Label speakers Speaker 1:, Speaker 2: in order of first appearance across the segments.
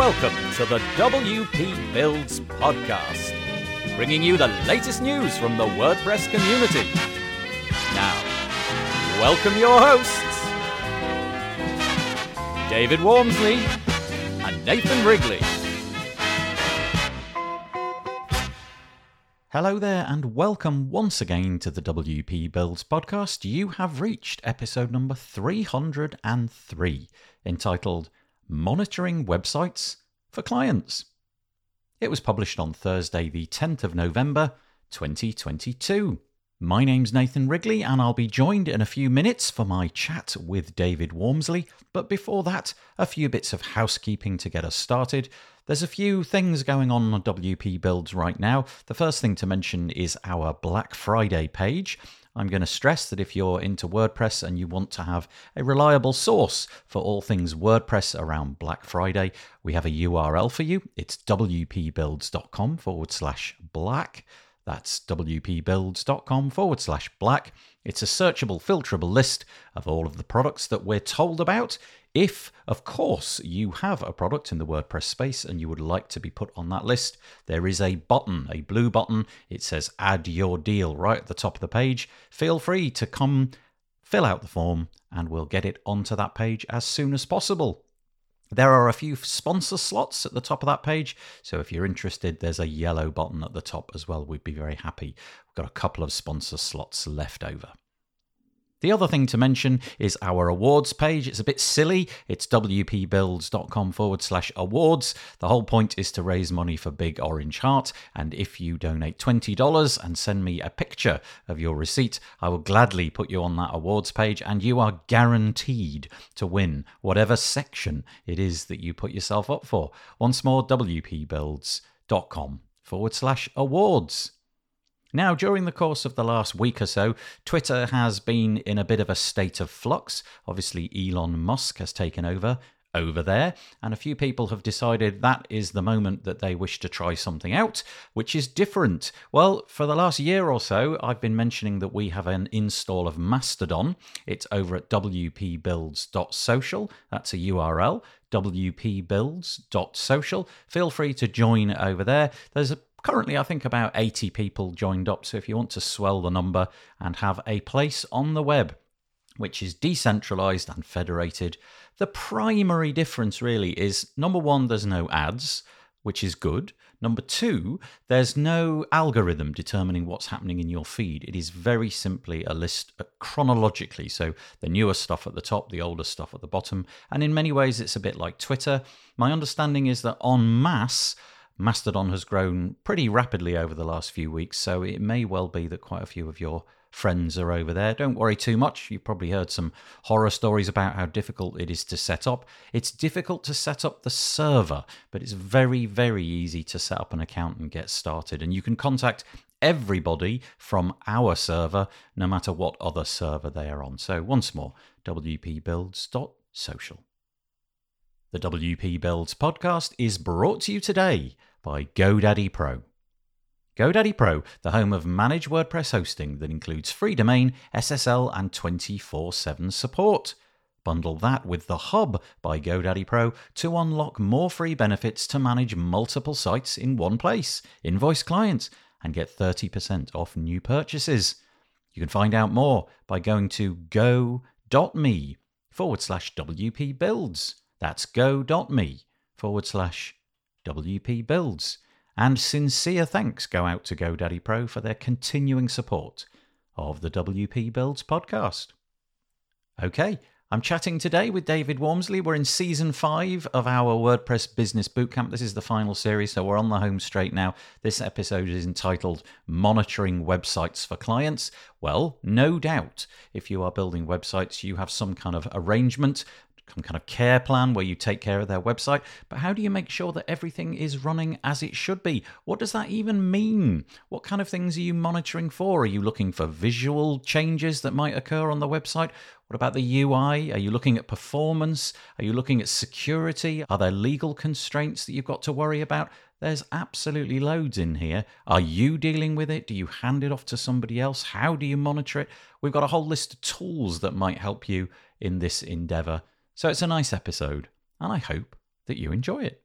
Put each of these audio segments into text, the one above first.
Speaker 1: Welcome to the WP Builds podcast, bringing you the latest news from the WordPress community. Now, welcome your hosts, David Waumsley and Nathan Wrigley.
Speaker 2: Hello there, and welcome once again to the WP Builds podcast. You have reached episode number 303, entitled Monitoring Websites for Clients. It was published on Thursday, the 10th of November, 2022. My name's Nathan Wrigley, and I'll be joined in a few minutes for my chat with David Waumsley. But before that, a few bits of housekeeping to get us started. There's a few things going on on WP Builds right now. The first thing to mention is our Black Friday page. I'm going to stress that if you're into WordPress and you want to have a reliable source for all things WordPress around Black Friday, we have a URL for you. It's wpbuilds.com forward slash black. That's wpbuilds.com forward slash black. It's a searchable, filterable list of all of the products that we're told about. If, of course, you have a product in the WordPress space and you would like to be put on that list, there is a button, a blue button. It says Add Your Deal right at the top of the page. Feel free to come fill out the form and we'll get it onto that page as soon as possible. There are a few sponsor slots at the top of that page, so if you're interested, there's a yellow button at the top as well. We'd be very happy. We've got a couple of sponsor slots left over. The other thing to mention is our awards page. It's a bit silly. It's wpbuilds.com forward slash awards. The whole point is to raise money for Big Orange Heart. And if you donate $20 and send me a picture of your receipt, I will gladly put you on that awards page and you are guaranteed to win whatever section it is that you put yourself up for. Once more, wpbuilds.com forward slash awards. Now, during the course of the last week or so, Twitter has been in a bit of a state of flux. Obviously, Elon Musk has taken over over there, and a few people have decided that is the moment that they wish to try something out, which is different. Well, for the last year or so, I've been mentioning that we have an install of Mastodon. It's over at wpbuilds.social. That's a URL wpbuilds.social. Feel free to join over there. There's a currently i think about 80 people joined up so if you want to swell the number and have a place on the web which is decentralized and federated the primary difference really is number one there's no ads which is good. Number two there's no algorithm determining what's happening in your feed. It is very simply a list uh, chronologically. So the newer stuff at the top the older stuff at the bottom. And in many ways it's a bit like twitter. My understanding is that en masse Mastodon has grown pretty rapidly over the last few weeks, so it may well be that quite a few of your friends are over there. Don't worry too much. You've probably heard some horror stories about how difficult it is to set up. It's difficult to set up the server, but it's very, very easy to set up an account and get started. And you can contact everybody from our server, no matter what other server they are on. So, once more, wpbuilds.social. The WP Builds podcast is brought to you today by GoDaddy Pro. GoDaddy Pro, the home of managed WordPress hosting that includes free domain, SSL, and 24 7 support. Bundle that with The Hub by GoDaddy Pro to unlock more free benefits to manage multiple sites in one place, invoice clients, and get 30% off new purchases. You can find out more by going to go.me forward slash WP builds. That's go.me forward slash WP Builds. And sincere thanks go out to GoDaddy Pro for their continuing support of the WP Builds podcast. Okay, I'm chatting today with David Waumsley. We're in season five of our WordPress Business Bootcamp. This is the final series, so we're on the home straight now. This episode is entitled Monitoring Websites for Clients. Well, no doubt, if you are building websites, you have some kind of arrangement some kind of care plan where you take care of their website. But how do you make sure that everything is running as it should be? What does that even mean? What kind of things are you monitoring for? Are you looking for visual changes that might occur on the website? What about the UI? Are you looking at performance? Are you looking at security? Are there legal constraints that you've got to worry about? There's absolutely loads in here. Are you dealing with it? Do you hand it off to somebody else? How do you monitor it? We've got a whole list of tools that might help you in this endeavor. So it's a nice episode, and I hope that you enjoy it.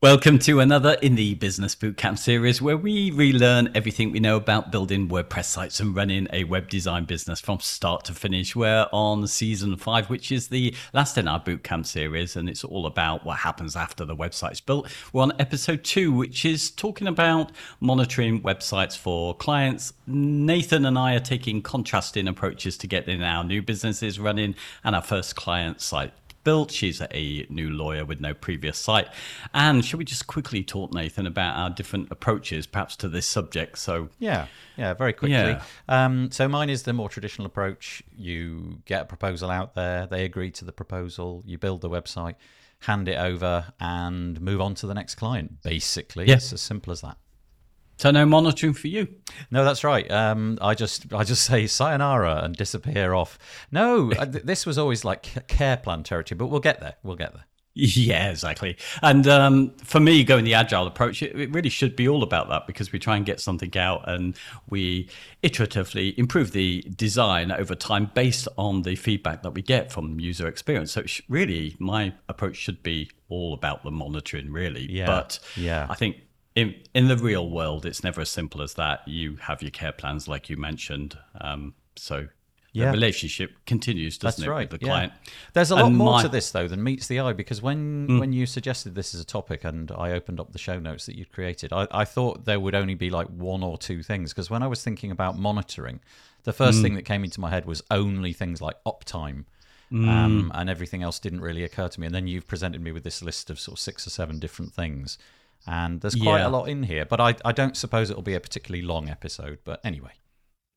Speaker 3: Welcome to another in the Business Bootcamp series where we relearn everything we know about building WordPress sites and running a web design business from start to finish. We're on season five, which is the last in our bootcamp series, and it's all about what happens after the website's built. We're on episode two, which is talking about monitoring websites for clients. Nathan and I are taking contrasting approaches to getting our new businesses running and our first client site built. She's a new lawyer with no previous site. And shall we just quickly talk, Nathan, about our different approaches, perhaps to this subject? So
Speaker 2: yeah, yeah, very quickly.
Speaker 3: Yeah.
Speaker 2: Um, so mine is the more traditional approach. You get a proposal out there, they agree to the proposal, you build the website, hand it over, and move on to the next client. Basically,
Speaker 3: Yeah.
Speaker 2: it's as simple as that.
Speaker 3: So no monitoring for you.
Speaker 2: No, that's right. Um, I just I just say sayonara and disappear off. No, uh, this was always like care plan territory, but we'll get there. We'll get there.
Speaker 3: Yeah, exactly. And um, for me, going the agile approach, it, it really should be all about that because we try and get something out and we iteratively improve the design over time based on the feedback that we get from user experience. So, sh- really, my approach should be all about the monitoring, really.
Speaker 2: Yeah,
Speaker 3: But
Speaker 2: yeah.
Speaker 3: I think in, in the real world, it's never as simple as that. You have your care plans, like you mentioned. Um, so,
Speaker 2: Yeah.
Speaker 3: the relationship continues, doesn't
Speaker 2: That's
Speaker 3: it,
Speaker 2: right.
Speaker 3: with the
Speaker 2: yeah.
Speaker 3: client?
Speaker 2: There's a lot
Speaker 3: And
Speaker 2: more
Speaker 3: my-
Speaker 2: to this though than meets the eye because when
Speaker 3: Mm.
Speaker 2: when you suggested this as a topic and I opened up the show notes that you'd created, I, I thought there would only be like one or two things because when I was thinking about monitoring, the first
Speaker 3: Mm.
Speaker 2: thing that came into my head was only things like uptime.
Speaker 3: Mm.
Speaker 2: Um, and everything else didn't really occur to me. And then you've presented me with this list of sort of six or seven different things. And there's quite
Speaker 3: Yeah.
Speaker 2: a lot in here, but I, I don't suppose it'll be a particularly long episode. But anyway.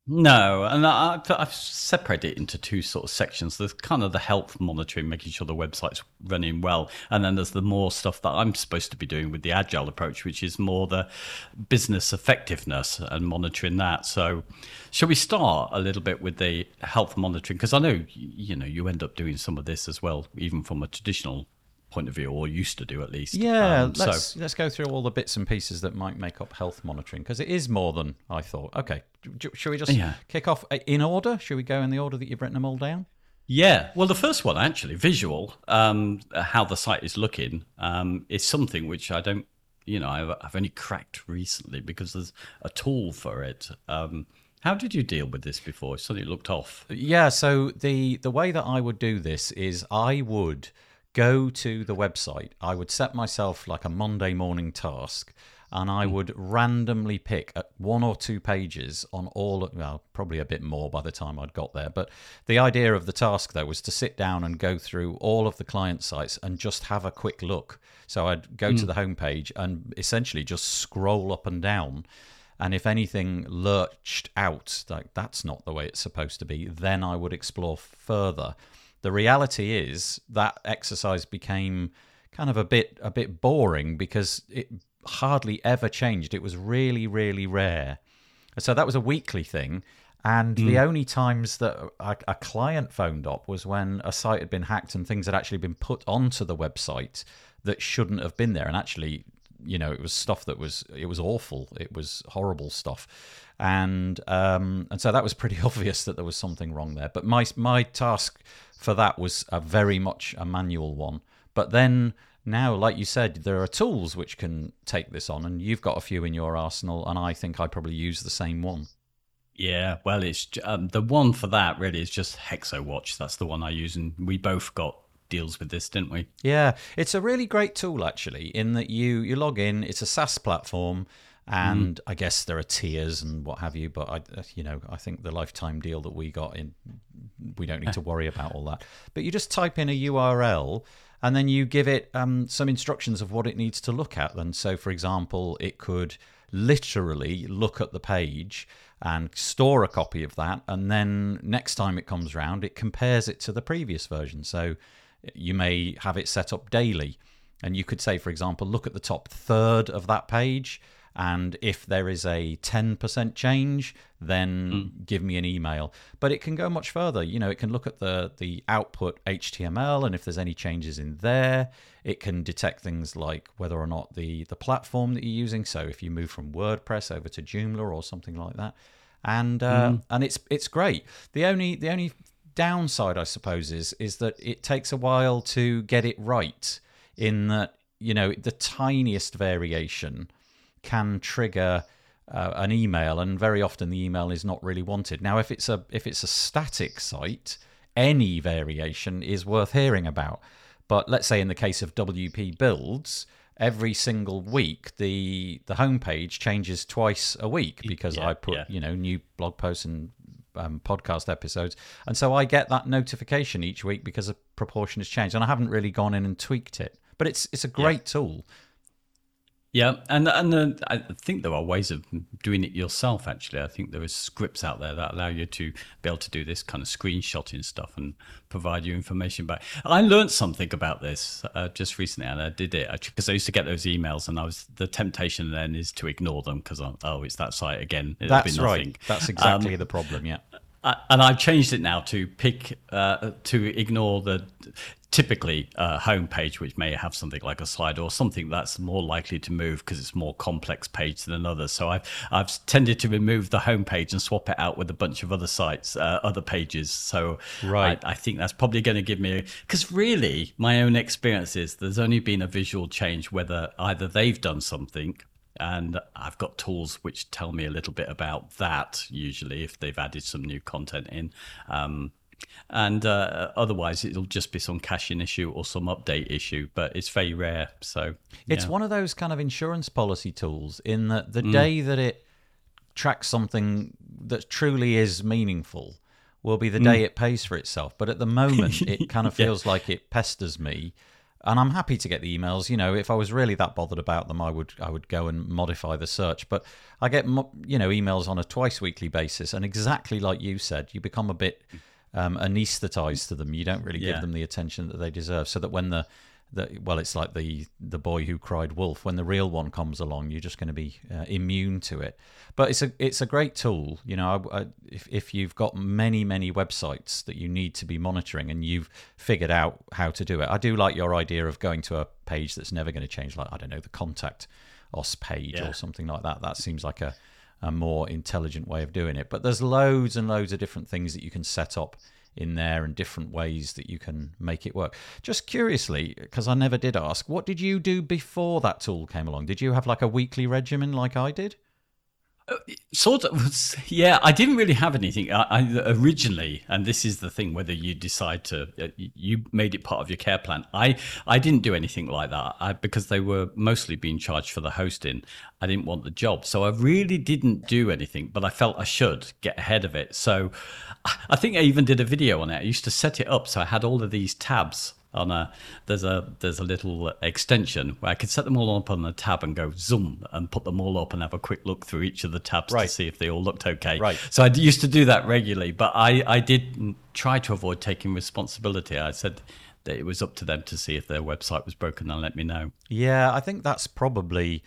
Speaker 3: No, and I, I've- I've separated it into two sort of sections. There's kind of the health monitoring, making sure the website's running well, and then there's the more stuff that I'm supposed to be doing with the agile approach, which is more the business effectiveness and monitoring that. So, shall we start a little bit with the health monitoring? Because I know you know you end up doing some of this as well, even from a traditional point of view, or used to do at least.
Speaker 2: Yeah,
Speaker 3: Um, so-
Speaker 2: let's let's go through all the bits and pieces that might make up health monitoring because it is more than I thought. Okay, should we just
Speaker 3: Yeah.
Speaker 2: kick off uh, in order? Should we go in the order that you've written them all down?
Speaker 3: Yeah, well, the first one actually, visual, um, how the site is looking, um, is something which I don't, you know, I've, I've only cracked recently because there's a tool for it. Um, how did you deal with this before? Suddenly looked off.
Speaker 2: Yeah, so the the way that I would do this is I would go to the website. I would set myself like a Monday morning task and I hmm. would randomly pick one or two pages on all well, probably a bit more by the time I'd got there, but the idea of the task though was to sit down and go through all of the client sites and just have a quick look. So I'd go to hmm. the homepage and essentially just scroll up and down and if anything lurched out like that's not the way it's supposed to be then i would explore further the reality is that exercise became kind of a bit a bit boring because it hardly ever changed. It was really really rare. So that was a weekly thing. And the only times that a, a client phoned up was when a site had been hacked and things had actually been put onto the website that shouldn't have been there. And actually you know it was stuff that was it was awful. It was horrible stuff. And um and so that was pretty obvious that there was something wrong there. But my my task for that was a very much a manual one but then now like you said there are tools which can take this on and you've got a few in your arsenal and i think i probably use the same one
Speaker 3: Yeah, well, it's um, the one for that really is just Hexowatch. That's the one I use, and we both got deals with this, didn't we?
Speaker 2: Yeah, it's a really great tool actually. In that you you log in, it's a SaaS platform, Mm. and I guess there are tiers and what have you. But I, uh, you know, I think the lifetime deal that we got in, we don't need to worry about all that. But you just type in a URL. And then you give it um, some instructions of what it needs to look at. And so, for example, it could literally look at the page and store a copy of that. And then next time it comes round, it compares it to the previous version. So uh, you may have it set up daily. And you could say, for example, look at the top third of that page. And if there is a 10% change, then give me an email. But it can go much further. You know, it can look at the, the output HTML and if there's any changes in there. It can detect things like whether or not the, the platform that you're using. So if you move from WordPress over to Joomla or something like that. And uh, and it's it's great. The only the only downside, I suppose, is is that it takes a while to get it right. In that you know the tiniest variation can trigger uh, an email, and very often the email is not really wanted. Now, if it's a if it's a static site, any variation is worth hearing about. But let's say in the case of WP builds, every single week the the homepage changes twice a week because
Speaker 3: Yeah,
Speaker 2: I put
Speaker 3: yeah.
Speaker 2: you know new blog posts and um, podcast episodes, and so I get that notification each week because a proportion has changed, and I haven't really gone in and tweaked it. But it's it's a great tool.
Speaker 3: Yeah, and and uh, I think there are ways of doing it yourself. Actually, I think there are scripts out there that allow you to be able to do this kind of screenshotting stuff and provide you information back. I learned something about this uh, just recently, and I did it because I used to get those emails, and I was the temptation then is to ignore them because oh, it's that site again. It'll
Speaker 2: That's
Speaker 3: nothing.
Speaker 2: right. That's exactly the problem. Yeah.
Speaker 3: And I've changed it now to pick uh, to ignore the typically uh, homepage, which may have something like a slide or something that's more likely to move because it's more complex page than another. So I've I've tended to remove the homepage and swap it out with a bunch of other sites, uh, other pages. So
Speaker 2: Right.
Speaker 3: I, I think that's probably going to give me because really my own experience is there's only been a visual change whether either they've done something and I've got tools which tell me a little bit about that usually if they've added some new content in. Um, and uh, otherwise, it'll just be some caching issue or some update issue, but it's very rare. So
Speaker 2: It's
Speaker 3: yeah. Mm.
Speaker 2: one of those kind of insurance policy tools in that the day that it tracks something that truly is meaningful will be the
Speaker 3: Mm.
Speaker 2: day it pays for itself. But at the moment, it kind of feels like it pesters me. And I'm happy to get the emails. You know, if I was really that bothered about them, I would I would go and modify the search. But I get you know emails on a twice weekly basis, and exactly like you said, you become a bit um, anesthetized to them. You don't really
Speaker 3: Yeah.
Speaker 2: give them the attention that they deserve. So that when the the well, it's like the the boy who cried wolf. When the real one comes along, you're just going to be uh, immune to it. But it's a it's a great tool. You know, I, I, if if you've got many many websites that you need to be monitoring and you've figured out how to do it, I do like your idea of going to a page that's never going to change. Like I don't know the contact us page
Speaker 3: Yeah.
Speaker 2: or something like that. That seems like a a more intelligent way of doing it. But there's loads and loads of different things that you can set up in there and different ways that you can make it work. Just curiously, because I never did ask, what did you do before that tool came along? Did you have like a weekly regimen like I did?
Speaker 3: Sort of yeah i didn't really have anything I, I originally and this is the thing whether you decide to uh, you made it part of your care plan. I i didn't do anything like that I, because they were mostly being charged for the hosting. I didn't want the job so i really didn't do anything but i felt i should get ahead of it. So i think i even did a video on it. I used to set it up so i had all of these tabs on a there's a there's a little extension where I could set them all up on the tab and go zoom and put them all up and have a quick look through each of the tabs
Speaker 2: Right.
Speaker 3: to see if they all looked okay.
Speaker 2: Right.
Speaker 3: So I used to do that regularly, but I I did try to avoid taking responsibility. I said that it was up to them to see if their website was broken and let me know.
Speaker 2: Yeah, I think that's probably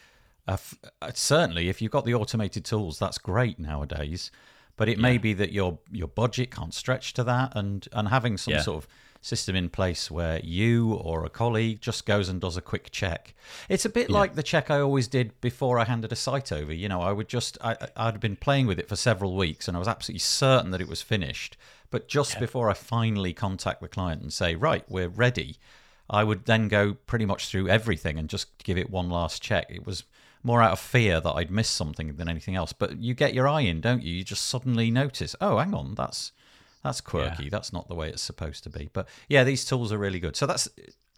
Speaker 2: a f- uh, certainly if you've got the automated tools, that's great nowadays. But it may be that your your budget can't stretch to that, and and having some
Speaker 3: Yeah.
Speaker 2: sort of system in place where you or a colleague just goes and does a quick check. It's a bit like the check I always did before I handed a site over. You know, I would just I I'd been playing with it for several weeks, and I was absolutely certain that it was finished. But just before I finally contact the client and say, right, we're ready, I would then go pretty much through everything and just give it one last check. It was more out of fear that I'd missed something than anything else. But you get your eye in, don't you? You just suddenly notice, oh, hang on, that's that's quirky. That's not the way it's supposed to be. But yeah, these tools are really good. So that's.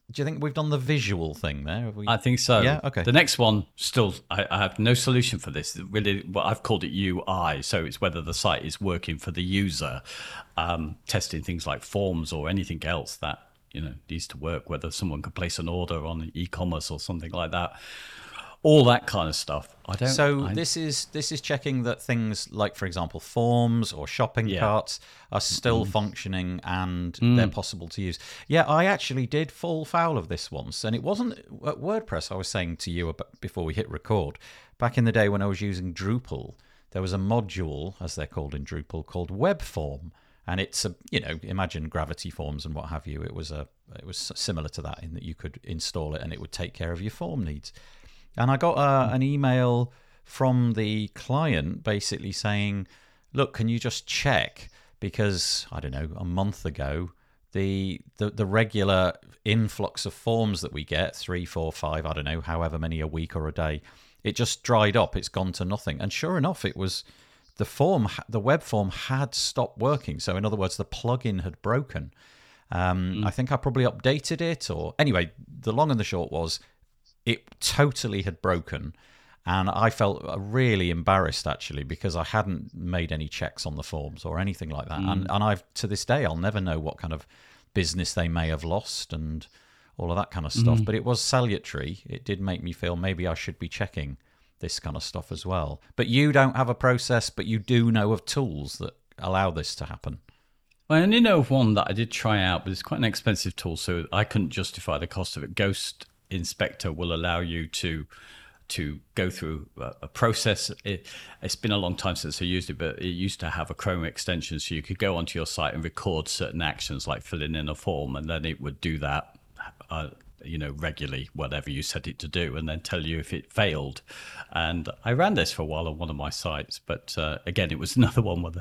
Speaker 2: Do you think we've done the visual thing there? Have we?
Speaker 3: I think so.
Speaker 2: Yeah, okay.
Speaker 3: The next one, still, I, I have no solution for this. Really, well, I've called it UI, so it's whether the site is working for the user, um, testing things like forms or anything else that you know needs to work. Whether someone could place an order on e-commerce or something like that, all that kind of stuff. I don't.
Speaker 2: So
Speaker 3: I-
Speaker 2: this is this is checking that things like, for example, forms or shopping
Speaker 3: Yeah.
Speaker 2: carts are still functioning and
Speaker 3: Mm.
Speaker 2: they're possible to use. Yeah, I actually did fall foul of this once, and it wasn't at WordPress. I was saying to you about, before we hit record. Back in the day when I was using Drupal, there was a module, as they're called in Drupal, called Web Form, and it's a you know imagine Gravity forms and what have you. It was a it was similar to that in that you could install it and it would take care of your form needs. And I got uh, an email from the client basically saying, look, can you just check? Because, I don't know, a month ago, the, the the regular influx of forms that we get three, four, five, I don't know, however many a week or a day, it just dried up. It's gone to nothing. And sure enough, it was the form, the web form had stopped working. So in other words, the plugin had broken. Um, mm. I think I probably updated it, or anyway, the long and the short was, it totally had broken and I felt really embarrassed actually because I hadn't made any checks on the forms or anything like that. Mm. And and I've to this day I'll never know what kind of business they may have lost and all of that kind of stuff. Mm. But it was salutary. It did make me feel maybe I should be checking this kind of stuff as well. But you don't have a process, but you do know of tools that allow this to happen.
Speaker 3: I only know of one that I did try out, but it's quite an expensive tool, so I couldn't justify the cost of it. Ghost Inspector will allow you to to go through a, process. It, has been a long time since I used it, but it used to have a Chrome extension, so you could go onto your site and record certain actions, like filling in a form, and then it would do that. Uh, you know, regularly, whatever you set it to do, and then tell you if it failed. And I ran this for a while on one of my sites, but uh, again, it was another one where,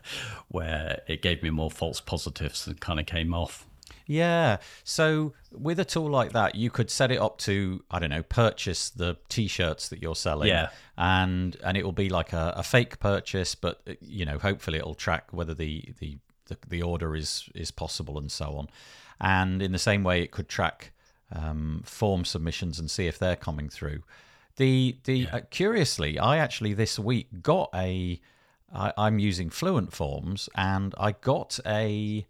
Speaker 3: where it gave me more false positives and kind of came off.
Speaker 2: Yeah. So with a tool like that, you could set it up to I don't know purchase the t-shirts that you're selling.
Speaker 3: Yeah.
Speaker 2: And and it will be like a, a fake purchase, but you know hopefully it'll track whether the, the the the order is is possible and so on. And in the same way, it could track um, form submissions and see if they're coming through. The the yeah. uh, curiously, I actually this week got a. I, I'm using Fluent Forms, and I got a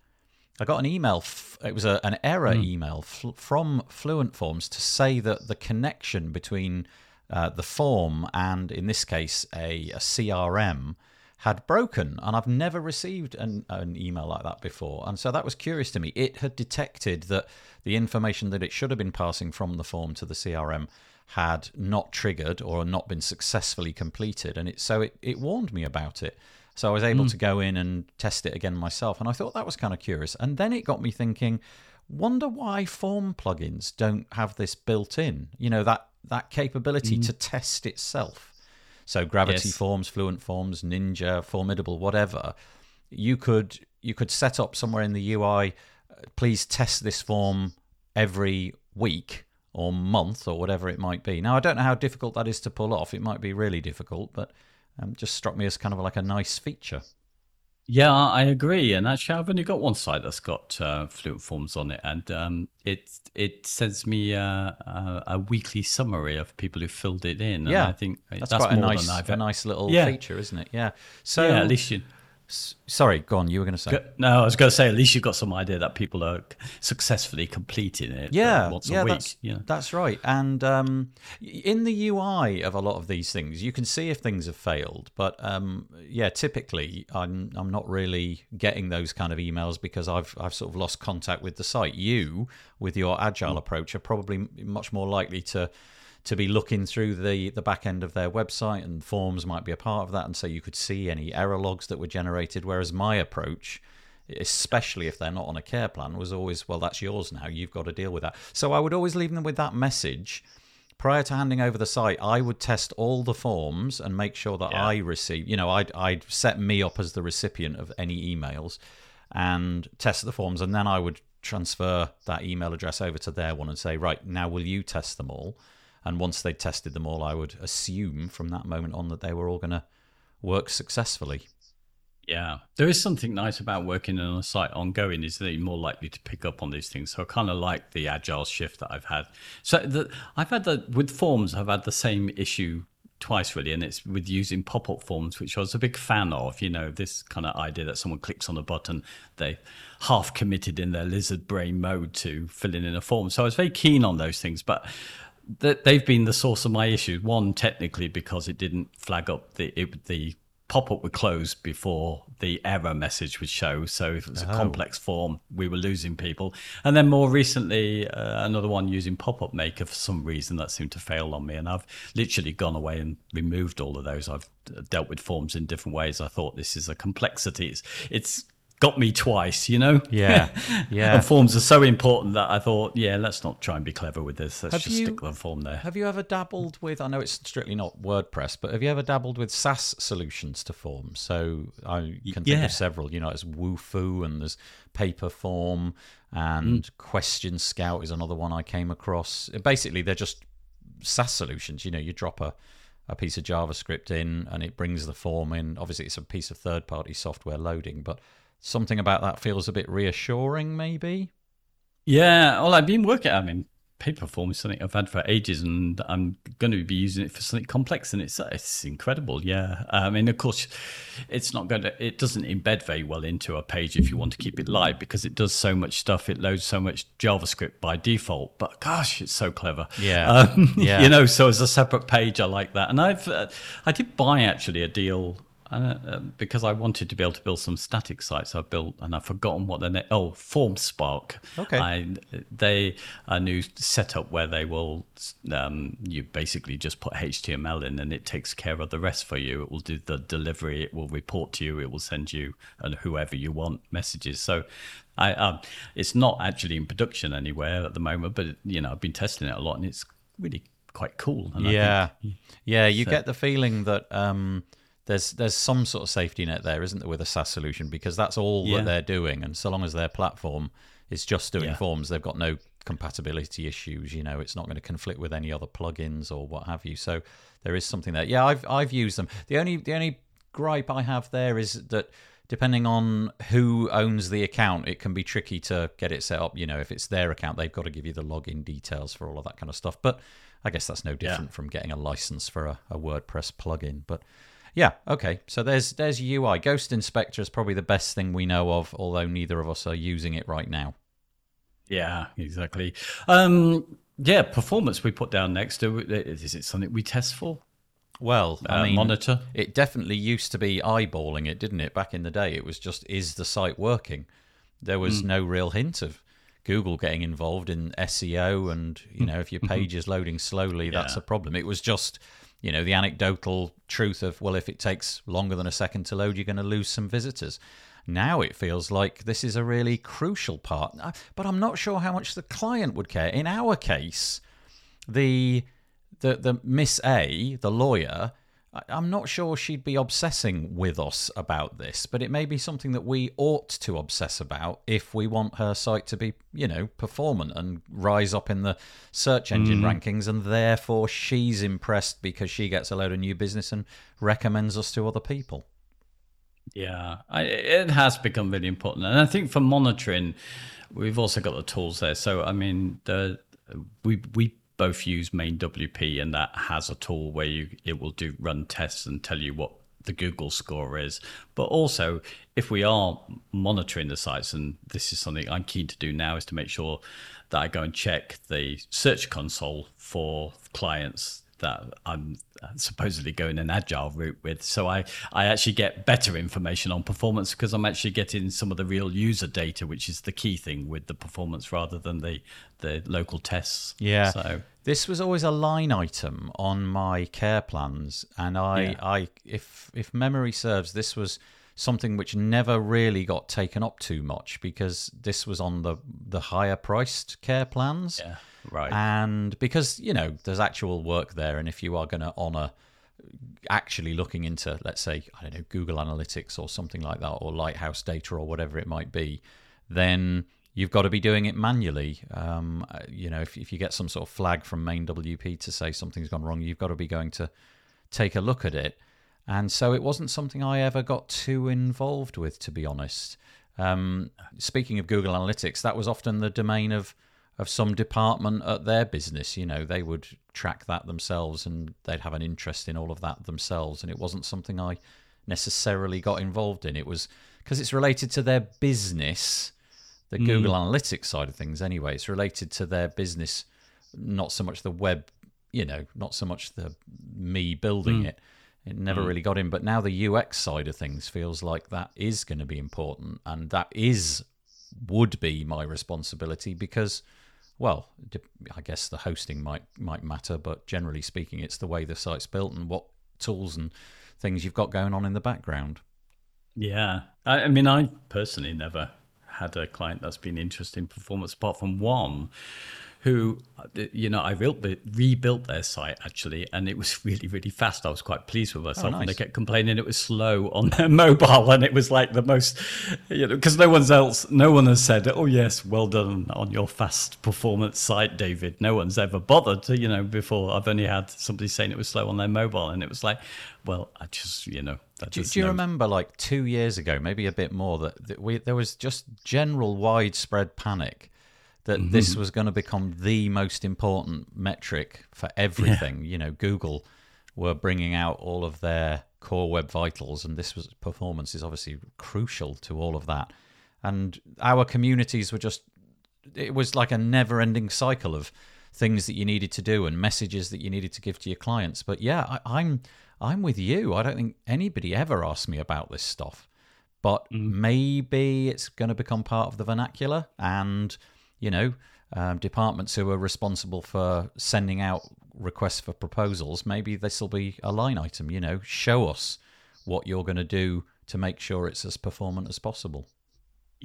Speaker 2: I got an email. It was a, an error mm. email f- from Fluent Forms to say that the connection between uh, the form and, in this case, a, a, CRM had broken. And I've never received an, an email like that before. And so that was curious to me. It had detected that the information that it should have been passing from the form to the CRM had not triggered or not been successfully completed. And it, so it, it warned me about it. So I was able mm. to go in and test it again myself. And I thought that was kind of curious. And then it got me thinking, wonder why form plugins don't have this built in, you know, that, that capability mm. to test itself. So Gravity yes. Forms, Fluent Forms, Ninja, Formidable, whatever. You could you could set up somewhere in the UI, uh, please test this form every week or month or whatever it might be. Now I don't know how difficult that is to pull off. It might be really difficult, but um, just struck me as kind of like a nice feature.
Speaker 3: Yeah, I agree. And actually, I've only got one site that's got uh, Fluent Forms on it, and um, it it sends me a, a, a, weekly summary of people who filled it in.
Speaker 2: Yeah,
Speaker 3: I
Speaker 2: think that's, that's quite a nice, a nice little yeah. feature, isn't it? Yeah.
Speaker 3: So yeah, at least you
Speaker 2: Sorry, go on. You were going to say.
Speaker 3: No, I was going to say at least you've got some idea that people are successfully completing it. Uh,
Speaker 2: yeah,
Speaker 3: once
Speaker 2: yeah,
Speaker 3: a
Speaker 2: week. That's,
Speaker 3: yeah,
Speaker 2: that's right. And um, in the UI of a lot of these things, you can see if things have failed. But um, yeah, typically, I'm I'm not really getting those kind of emails because I've I've sort of lost contact with the site. You, with your agile mm. approach, are probably much more likely to to be looking through the the back end of their website and forms might be a part of that and so you could see any error logs that were generated. Whereas my approach especially if they're not on a care plan was always well that's yours now. You've got to deal with that. So i would always leave them with that message. Prior to handing over the site i would test all the forms and make sure that yeah. i receive you know I'd, I'd set me up as the recipient of any emails and test the forms and then i would transfer that email address over to their one and say right now will you test them all and once they'd tested them all, I would assume from that moment on that they were all going to work successfully.
Speaker 3: Yeah, there is something nice about working on a site ongoing. Is that you're more likely to pick up on these things. So I kind of like the agile shift that I've had. So the, I've had the with forms. I've had the same issue twice really, and it's with using pop-up forms, which I was a big fan of. You know, this kind of idea that someone clicks on a button, they half committed in their lizard brain mode to filling in a form. So I was very keen on those things, but that they've been the source of my issues. One, technically, because it didn't flag up the it, the pop up would close before the error message would show. So if it was a oh. complex form, we were losing people. And then more recently, uh, another one using Popup Maker for some reason that seemed to fail on me. And I've literally gone away and removed all of those. I've dealt with forms in different ways. I thought this is a complexity. It's, it's got me twice, you know?
Speaker 2: Yeah. Yeah.
Speaker 3: and forms are so important that I thought, yeah, let's not try and be clever with this. Let's
Speaker 2: Have
Speaker 3: just
Speaker 2: you-
Speaker 3: stick the form there.
Speaker 2: Have you ever dabbled with? I know it's strictly not WordPress, but have you ever dabbled with SaaS solutions to forms? So I can think
Speaker 3: yeah.
Speaker 2: of several. You know, it's Wufoo and there's Paperform and
Speaker 3: Mm.
Speaker 2: Question Scout is another one I came across. Basically, they're just SaaS solutions. You know, you drop a a piece of JavaScript in and it brings the form in. Obviously, it's a piece of third party software loading, but something about that feels a bit reassuring, maybe.
Speaker 3: Yeah, well, I've been working. I mean, Paperform is something I've had for ages, and I'm going to be using it for something complex, and it's it's incredible. Yeah, I mean, of course, it's not going to. It doesn't embed very well into a page if you want to keep it live because it does so much stuff. It loads so much JavaScript by default. But gosh, it's so clever.
Speaker 2: Yeah.
Speaker 3: um,
Speaker 2: Yeah.
Speaker 3: You know, so as a separate page, I like that. And I've uh, I did buy actually a deal. Uh, uh, because I wanted to be able to build some static sites, I built and I've forgotten what their name. Oh, FormSpark.
Speaker 2: Okay.
Speaker 3: I, they a new setup where they will um, you basically just put HTML in and it takes care of the rest for you. It will do the delivery. It will report to you. It will send you and whoever you want messages. So. I, um, it's not actually in production anywhere at the moment, but you know I've been testing it a lot, and it's really quite cool. And I
Speaker 2: yeah,
Speaker 3: think-
Speaker 2: yeah. You
Speaker 3: so-
Speaker 2: get the feeling that um, there's there's some sort of safety net there, isn't there, with a SaaS solution? Because that's all
Speaker 3: Yeah.
Speaker 2: that they're doing, and so long as their platform is just doing
Speaker 3: Yeah.
Speaker 2: forms, they've got no compatibility issues. You know, it's not going to conflict with any other plugins or what have you. So there is something there. Yeah, I've I've used them. The only the only gripe I have there is that depending on who owns the account, it can be tricky to get it set up. You know, if it's their account, they've got to give you the login details for all of that kind of stuff. But I guess that's no different from getting a license for a, a WordPress plugin. But yeah, okay. So there's there's UI. Ghost Inspector is probably the best thing we know of, although neither of us are using it right now.
Speaker 3: Yeah, exactly. Um, yeah, performance we put down next. to Is it something we test for?
Speaker 2: Well, I
Speaker 3: Uh,
Speaker 2: mean,
Speaker 3: monitor.
Speaker 2: It definitely used to be eyeballing it, didn't it? Back in the day, it was just is the site working? There was no real hint of Google getting involved in SEO, and you know, if your page is loading slowly, that's a problem. It was just you know the anecdotal truth of well, if it takes longer than a second to load, you're going to lose some visitors. Now it feels like this is a really crucial part, Uh, but I'm not sure how much the client would care. In our case, the the the Miss A, the lawyer, I'm not sure she'd be obsessing with us about this, but it may be something that we ought to obsess about if we want her site to be, you know, performant and rise up in the search engine mm. rankings, and therefore she's impressed because she gets a load of new business and recommends us to other people.
Speaker 3: Yeah, I, it has become really important, and I think for monitoring, we've also got the tools there. So I mean, the we we both use MainWP, and that has a tool where you it will do run tests and tell you what the Google score is. But also, if we are monitoring the sites, and this is something I'm keen to do now, is to make sure that I go and check the search console for clients that I'm uh, supposedly going an agile route with. So I, I actually get better information on performance because I'm actually getting some of the real user data, which is the key thing with the performance rather than the, the local tests.
Speaker 2: Yeah.
Speaker 3: So
Speaker 2: This was always a line item on my care plans, and I,
Speaker 3: Yeah.
Speaker 2: I, if if memory serves, this was something which never really got taken up too much because this was on the the higher priced care plans,
Speaker 3: yeah, right.
Speaker 2: and because you know there's actual work there, and if you are going to honour actually looking into, let's say, I don't know, Google Analytics or something like that, or Lighthouse data or whatever it might be, then you've got to be doing it manually. Um, you know, if, if you get some sort of flag from MainWP to say something's gone wrong, you've got to be going to take a look at it. And so it wasn't something I ever got too involved with, to be honest. Um, speaking of Google Analytics, that was often the domain of of some department at their business. You know, they would track that themselves and they'd have an interest in all of that themselves. And it wasn't something I necessarily got involved in. It was because it's related to their business, the hmm. Google Analytics side of things, anyway. It's related to their business, not so much the web, you know, not so much the me building hmm. it. It never hmm. really got in. But now the UX side of things feels like that is going to be important. And that is, would be my responsibility because well, I guess the hosting might might matter, but generally speaking, it's the way the site's built and what tools and things you've got going on in the background.
Speaker 3: Yeah, I, I mean, I personally never had a client that's been interested in performance apart from one who, uh, you know, I rebuilt, rebuilt their site actually, and it was really, really fast. I was quite pleased with myself. Oh, nice. And they kept complaining it was slow on their mobile, and it was like the most, you know, because no one's else, no one has said, "Oh yes, well done on your fast performance site, David." No one's ever bothered, to, you know, before. I've only had somebody saying it was slow on their mobile, and it was like, well, I just, you know.
Speaker 2: Do, do, you no... remember, like two years ago, maybe a bit more, that, that we there was just general widespread panic that mm-hmm. this was going to become the most important metric for everything. Yeah. You know, Google were bringing out all of their core web vitals, and this was performance is obviously crucial to all of that. And our communities were just, it was like a never ending cycle of things that you needed to do and messages that you needed to give to your clients. But yeah, I, I'm I'm with you. I don't think anybody ever asked me about this stuff. But mm. maybe it's going to become part of the vernacular and you know, um, departments who are responsible for sending out requests for proposals, maybe this will be a line item. You know, show us what you're going to do to make sure it's as performant as possible.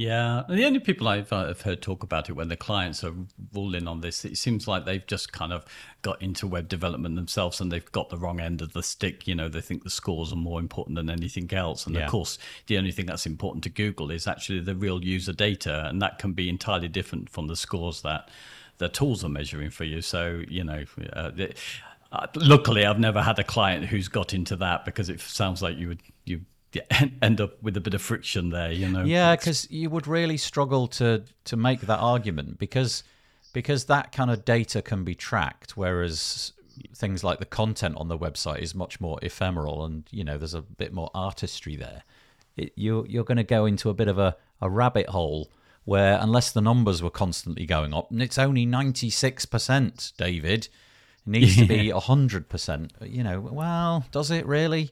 Speaker 3: Yeah, the only people I've, uh, I've heard talk about it when the clients are all in on this, it seems like they've just kind of got into web development themselves and they've got the wrong end of the stick. You know, they think the scores are more important than anything else. And yeah. of course, the only thing that's important to Google is actually the real user data, and that can be entirely different from the scores that the tools are measuring for you. So, you know, uh, uh, luckily, I've never had a client who's got into that because it sounds like you would end up with a bit of friction there, you know.
Speaker 2: Yeah, because you would really struggle to to make that argument because because that kind of data can be tracked, whereas things like the content on the website is much more ephemeral, and you know there's a bit more artistry there. It, you you're going to go into a bit of a, a rabbit hole where unless the numbers were constantly going up, and it's only ninety six percent, David. It needs to be hundred percent. You know, well, does it really?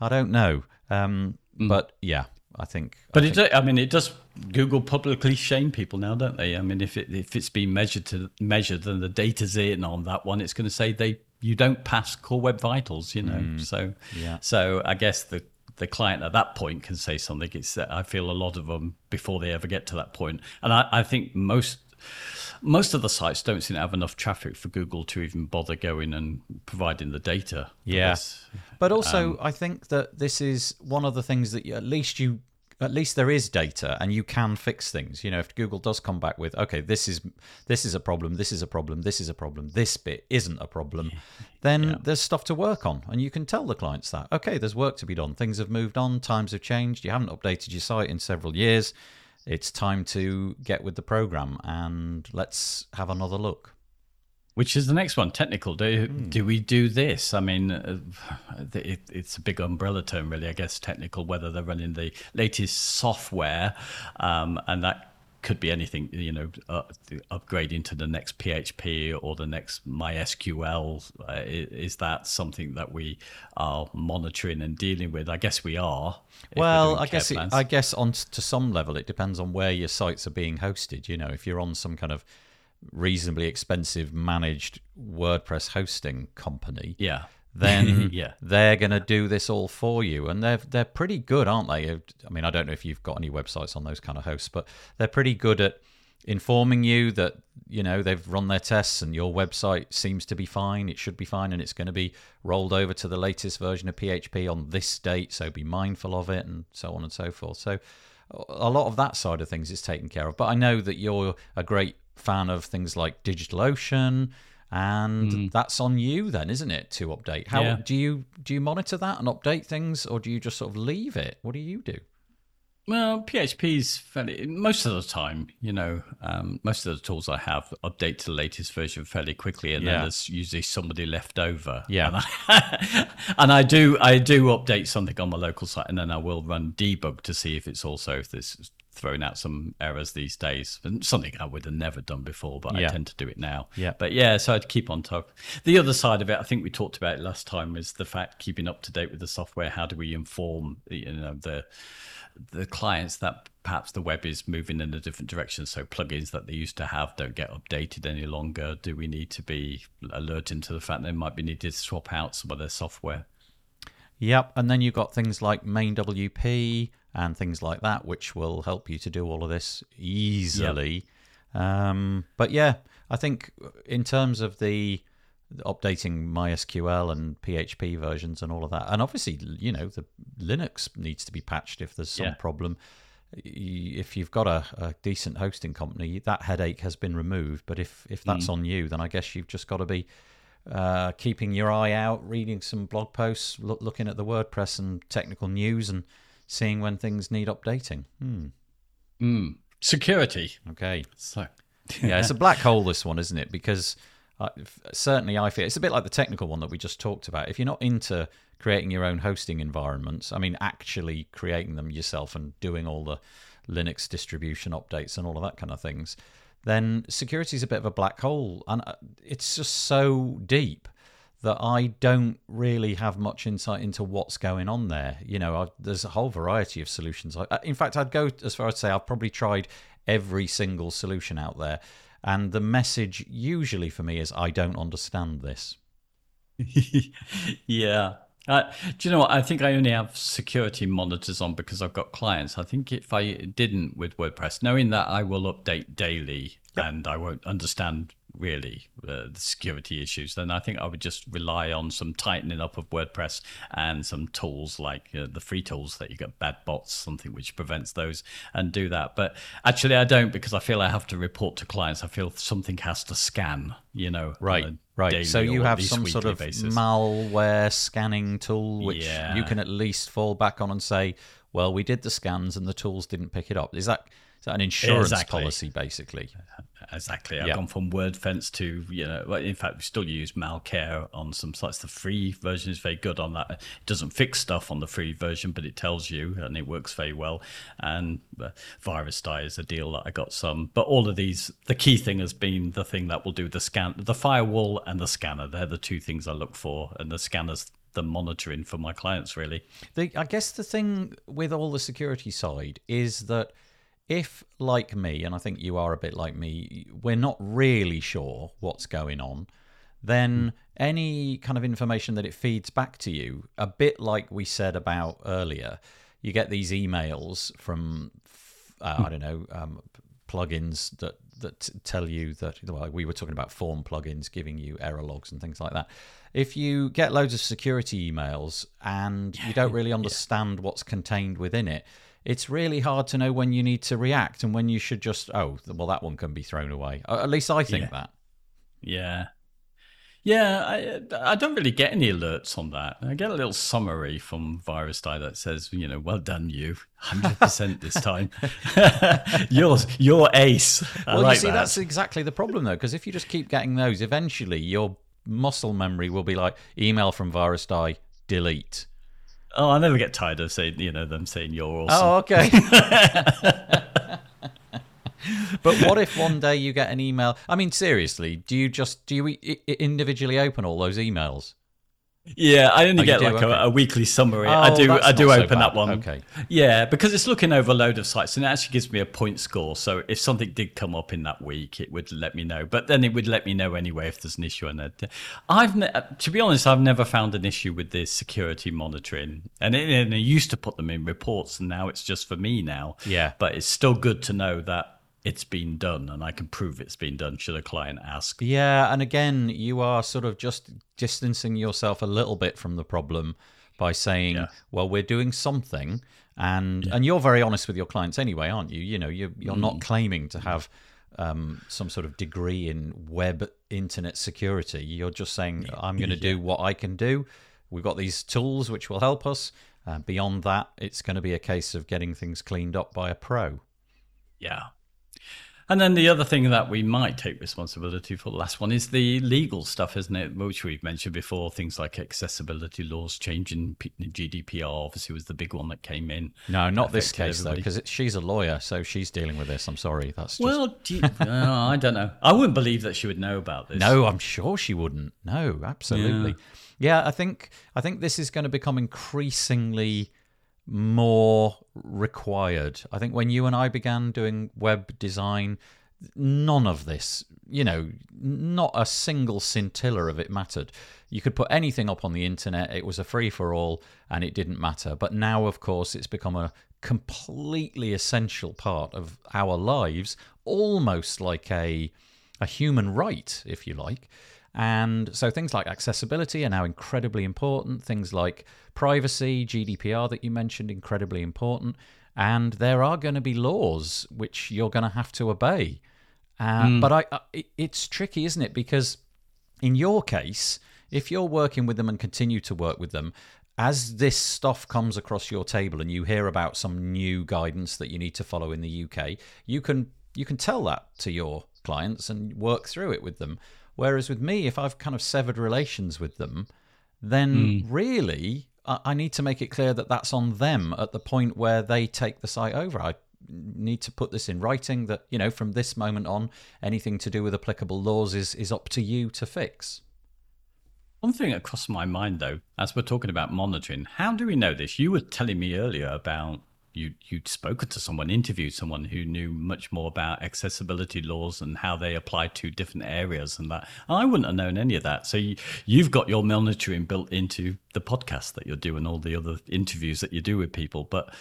Speaker 2: I don't know. Um, mm. But yeah, I think.
Speaker 3: But
Speaker 2: I
Speaker 3: it,
Speaker 2: think...
Speaker 3: I mean, it does. Google publicly shame people now, don't they? I mean, if it if it's been measured to measured and the data's in on that one, it's going to say they you don't pass Core Web Vitals. You know, mm. so yeah. So I guess the the client at that point can say something. It's I feel a lot of them before they ever get to that point, and I, I think most most of the sites don't seem to have enough traffic for Google to even bother going and providing the data.
Speaker 2: Yeah, but also um, I think that this is one of the things that you, at least you at least there is data and you can fix things. You know if google does come back with okay this is this is a problem this is a problem this is a problem this bit isn't a problem then yeah. there's stuff to work on and you can tell the clients that okay there's work to be done. Things have moved on times have changed. You haven't updated your site in several years it's time to get with the program and let's have another look.
Speaker 3: Which is the next one? Technical. Do mm. do we do this? I mean, uh, it, it's a big umbrella term, really. I guess technical. Whether they're running the latest software, um, and that could be anything, you know, uh, upgrading to the next PHP or the next MySQL. Uh, is that something that we are monitoring and dealing with? I guess we are.
Speaker 2: Well, I guess it, I guess on to some level it depends on where your sites are being hosted. You know, if you're on some kind of reasonably expensive managed WordPress hosting company,
Speaker 3: yeah,
Speaker 2: then yeah. they're going to do this all for you. And they're they're pretty good, aren't they? I mean, I don't know if you've got any websites on those kind of hosts, but they're pretty good at informing you that you know they've run their tests and your website seems to be fine it should be fine and it's going to be rolled over to the latest version of php on this date so be mindful of it and so on and so forth so a lot of that side of things is taken care of but i know that you're a great fan of things like digitalocean and mm. that's on you then isn't it to update how yeah. do you do you monitor that and update things or do you just sort of leave it what do you do
Speaker 3: well, PHP is fairly most of the time. You know, um, most of the tools I have update to the latest version fairly quickly, and yeah. then there's usually somebody left over.
Speaker 2: Yeah,
Speaker 3: and I, and I, do I do update something on my local site, and then I will run debug to see if it's also if this throwing out some errors these days. And Something I would have never done before, but yeah. I tend to do it now.
Speaker 2: Yeah.
Speaker 3: But yeah, so I'd keep on top. The other side of it, I think we talked about it last time, is the fact keeping up to date with the software. How do we inform you know the the clients that perhaps the web is moving in a different direction. So plugins that they used to have don't get updated any longer. Do we need to be alerting to the fact they might be needed to swap out some of their software?
Speaker 2: Yep, and then you've got things like MainWP, and things like that, which will help you to do all of this easily. Um, but yeah, I think in terms of the updating MySQL and PHP versions and all of that, and obviously, you know, the Linux needs to be patched if there's some
Speaker 3: Yeah.
Speaker 2: problem. If you've got a, a decent hosting company, that headache has been removed. But if if that's
Speaker 3: Mm.
Speaker 2: on you, then I guess you've just got to be uh, keeping your eye out, reading some blog posts, look, looking at the WordPress and technical news, and seeing when things need updating. Hmm.
Speaker 3: Mm. Security.
Speaker 2: Okay.
Speaker 3: So,
Speaker 2: yeah, it's a black hole. This one, isn't it? Because uh, certainly I feel it's a bit like the technical one that we just talked about. If you're not into creating your own hosting environments, I mean, actually creating them yourself and doing all the Linux distribution updates and all of that kind of things, then security is a bit of a black hole, and uh, it's just so deep that I don't really have much insight into what's going on there. You know, i there's a whole variety of solutions. I, in fact, I'd go as far as to say I've probably tried every single solution out there, and the message usually for me is I don't understand this.
Speaker 3: yeah. Uh, do you know what? I think I only have security monitors on because I've got clients. I think if I didn't with WordPress, knowing that I will update daily and I won't understand really uh, the security issues, then I think I would just rely on some tightening up of WordPress and some tools like uh, the free tools that you get, bad bots, something which prevents those, and do that. But actually, I don't because I feel I have to report to clients. I feel something has to scan, you know,
Speaker 2: Right, right. So you have some sort of
Speaker 3: basis.
Speaker 2: malware scanning tool which
Speaker 3: Yeah.
Speaker 2: you can at least fall back on and say, well, we did the scans and the tools didn't pick it up. Is that is that an insurance
Speaker 3: Exactly.
Speaker 2: policy basically?
Speaker 3: Exactly. I've
Speaker 2: Yeah.
Speaker 3: gone from WordFence to, you know, well, in fact, we still use Malcare on some sites. The free version is very good on that. It doesn't fix stuff on the free version, but it tells you and it works very well. And uh, VirusDie is a deal that I got some. But all of these, the key thing has been the thing that will do the scan, the firewall and the scanner. They're the two things I look for. And the scanner's the monitoring for my clients, really.
Speaker 2: The, I guess the thing with all the security side is that if, like me, and I think you are a bit like me, we're not really sure what's going on, then any kind of information that it feeds back to you, a bit like we said about earlier, you get these emails from, uh, I don't know, um, plugins that that tell you that well, we were talking about form plugins giving you error logs and things like that. If you get loads of security emails and you don't really understand what's contained within it, it's really hard to know when you need to react and when you should just oh well that one can be thrown away. At least I think
Speaker 3: Yeah.
Speaker 2: that.
Speaker 3: Yeah. Yeah, I I don't really get any alerts on that. I get a little summary from VirusDie that says, you know, well done you, hundred percent this time. yours, your ace. I
Speaker 2: well,
Speaker 3: like
Speaker 2: you see,
Speaker 3: that.
Speaker 2: that's exactly the problem, though, because if you just keep getting those, eventually your muscle memory will be like email from VirusDie, delete.
Speaker 3: Oh, I never get tired of saying, you know, them saying you're awesome.
Speaker 2: Oh, okay. but what if one day you get an email? I mean, seriously, do you just do you individually open all those emails?
Speaker 3: Yeah, I only
Speaker 2: Oh,
Speaker 3: get like
Speaker 2: Okay.
Speaker 3: a, a weekly summary. I
Speaker 2: Oh,
Speaker 3: do. I do
Speaker 2: not so
Speaker 3: open
Speaker 2: bad.
Speaker 3: that one.
Speaker 2: Okay.
Speaker 3: Yeah, because it's looking over a load of sites and it actually gives me a point score. So if something did come up in that week, it would let me know. But then it would let me know anyway if there's an issue. And. I've, ne- to be honest, I've never found an issue with this security monitoring. And it, and I used to put them in reports, and now it's just for me now.
Speaker 2: Yeah.
Speaker 3: But it's still good to know that it's been done, and I can prove it's been done. Should a client ask?
Speaker 2: Yeah, and again, you are sort of just distancing yourself a little bit from the problem by saying,
Speaker 3: Yeah.
Speaker 2: "Well, we're doing something," and and you're very honest with your clients anyway, aren't you? You know, you you're
Speaker 3: Mm.
Speaker 2: not claiming to have um, some sort of degree in web internet security. You're just saying, "I'm going to do what I can do." We've got these tools which will help us. Uh, beyond that, it's going to be a case of getting things cleaned up by a pro.
Speaker 3: Yeah. And then the other thing that we might take responsibility for, the last one, is the legal stuff, isn't it? Which we've mentioned before. Things like accessibility laws changing. GDPR obviously was the big one that came in.
Speaker 2: No, not this case though, because she's a lawyer, so she's dealing with this. I'm sorry, that's just
Speaker 3: Well, do you, uh, I don't know. I wouldn't believe that she would know about this.
Speaker 2: No, I'm sure she wouldn't. No, absolutely. Yeah, I think I think this is going to become increasingly more required. I think when you and I began doing web design, none of this, you know, not a single scintilla of it mattered. You could put anything up on the internet, it was a free for all, and it didn't matter. But now, of course, it's become a completely essential part of our lives, almost like a, a human right, if you like. And so things like accessibility are now incredibly important. Things like privacy, GDPR that you mentioned, incredibly important. And there are going to be laws which you're going to have to obey. Uh, mm. But I, I, it's tricky, isn't it? Because in your case, if you're working with them and continue to work with them, as this stuff comes across your table and you hear about some new guidance that you need to follow in the UK, you can you can tell that to your clients and work through it with them. Whereas with me, if I've kind of severed relations with them, then mm. really I need to make it clear that that's on them at the point where they take the site over. I need to put this in writing that you know from this moment on, anything to do with applicable laws is is up to you to fix.
Speaker 3: One thing that crossed my mind, though, as we're talking about monitoring, how do we know this? You were telling me earlier about you you'd spoken to someone, interviewed someone who knew much more about accessibility laws and how they apply to different areas and that. And I wouldn't have known any of that. So you, you've got your monitoring built into the podcast that you're doing, all the other interviews that you do with people, but.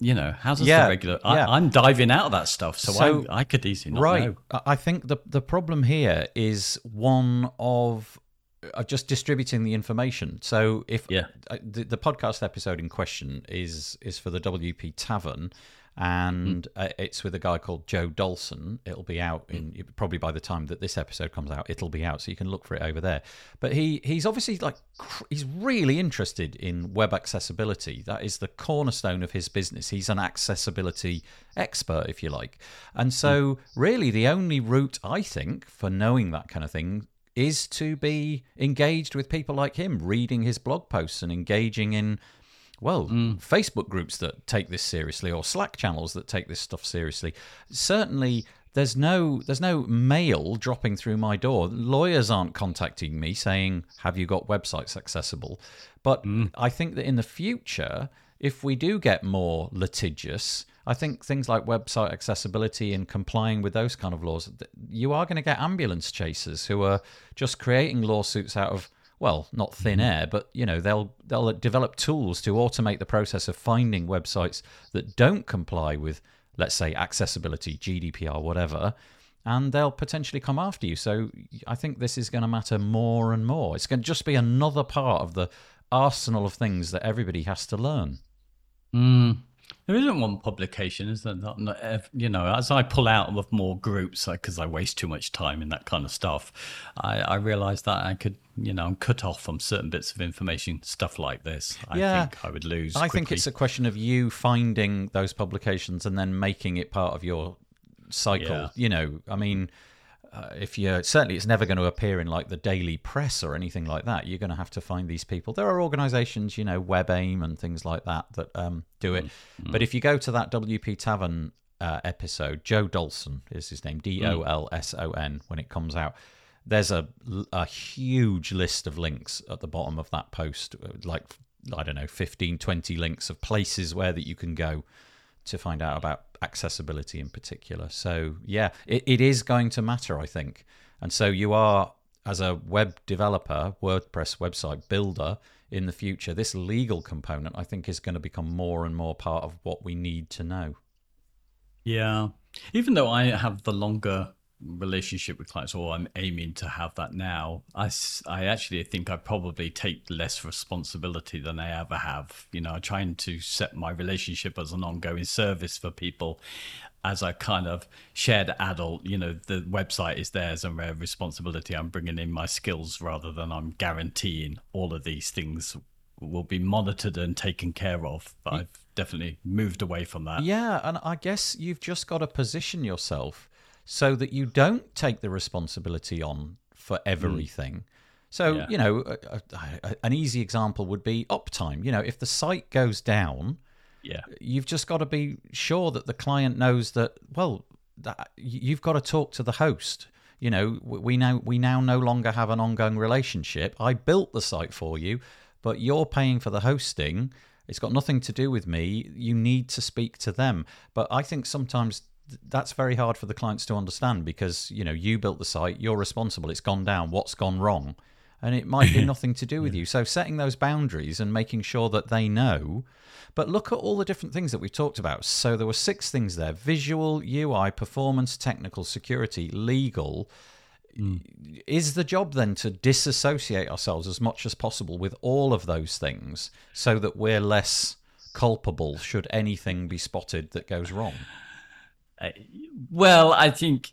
Speaker 3: You know, how's yeah, the regular? Yeah. I, am diving out of that stuff, so, so I, I could easily not right. know.
Speaker 2: I think the the problem here is one of are just distributing the information. So if
Speaker 3: yeah.
Speaker 2: Uh, the, the podcast episode in question is is for the WP Tavern, and mm. it's with a guy called Joe Dolson. It'll be out in mm. probably by the time that this episode comes out. It'll be out, so you can look for it over there. But he he's obviously like he's really interested in web accessibility. That is the cornerstone of his business. He's an accessibility expert, if you like. And so, mm. really, the only route I think for knowing that kind of thing is to be engaged with people like him, reading his blog posts and engaging in, well, mm. Facebook groups that take this seriously or Slack channels that take this stuff seriously. Certainly, there's no there's no mail dropping through my door. Lawyers aren't contacting me saying, "Have you got websites accessible?" But mm. I think that in the future, if we do get more litigious, I think things like website accessibility and complying with those kind of laws, you are going to get ambulance chasers who are just creating lawsuits out of well, not thin mm-hmm. air, but you know they'll they'll develop tools to automate the process of finding websites that don't comply with, let's say, accessibility, GDPR, whatever, and they'll potentially come after you. So I think this is going to matter more and more. It's going to just be another part of the arsenal of things that everybody has to learn.
Speaker 3: Mm. There isn't one publication, is there? Not, not, you know, as I pull out of more groups, because I waste too much time in that kind of stuff, I, I realize that I could, you know, I'm cut off from certain bits of information, stuff like this. I yeah, think I would lose.
Speaker 2: I think it's a question of you finding those publications and then making it part of your cycle. Yeah. You know, I mean, uh, if you certainly it's never going to appear in like the daily press or anything like that. You're going to have to find these people. There are organizations you know webaim and things like that that um, do it. Mm-hmm. but if you go to that wp tavern uh, episode joe dolson is his name d-o-l-s-o-n when it comes out there's a, a huge list of links at the bottom of that post uh, like i don't know 15 20 links of places where that you can go to find out about accessibility in particular. So yeah, it, it is going to matter, I think. And so you are, as a web developer, WordPress website builder in the future, this legal component, I think, is going to become more and more part of what we need to know.
Speaker 3: Yeah. Even though I have the longer relationship with clients, or I'm aiming to have that now, I, I actually think I probably take less responsibility than I ever have. You know, trying to set my relationship as an ongoing service for people as a kind of shared adult, you know, the website is theirs and their responsibility. I'm bringing in my skills rather than I'm guaranteeing all of these things will be monitored and taken care of. But I've definitely moved away from that.
Speaker 2: Yeah, and I guess you've just got to position yourself so that you don't take the responsibility on for everything. Mm. So, yeah. you know, a, a, an easy example would be uptime. You know, if the site goes down,
Speaker 3: yeah,
Speaker 2: you've just got to be sure that the client knows that, well, that you've got to talk to the host. You know, we now we now no longer have an ongoing relationship. I built the site for you, but you're paying for the hosting. It's got nothing to do with me. You need to speak to them. But I think sometimes that's very hard for the clients to understand because you know you built the site, you're responsible. It's gone down. What's gone wrong? And it might be nothing to do with you. So setting those boundaries and making sure that they know. But look at all the different things that we've talked about. So there were six things there: visual, UI, performance, technical, security, legal. Mm. Is the job then to disassociate ourselves as much as possible with all of those things so that we're less culpable should anything be spotted that goes wrong?
Speaker 3: Uh, well, I think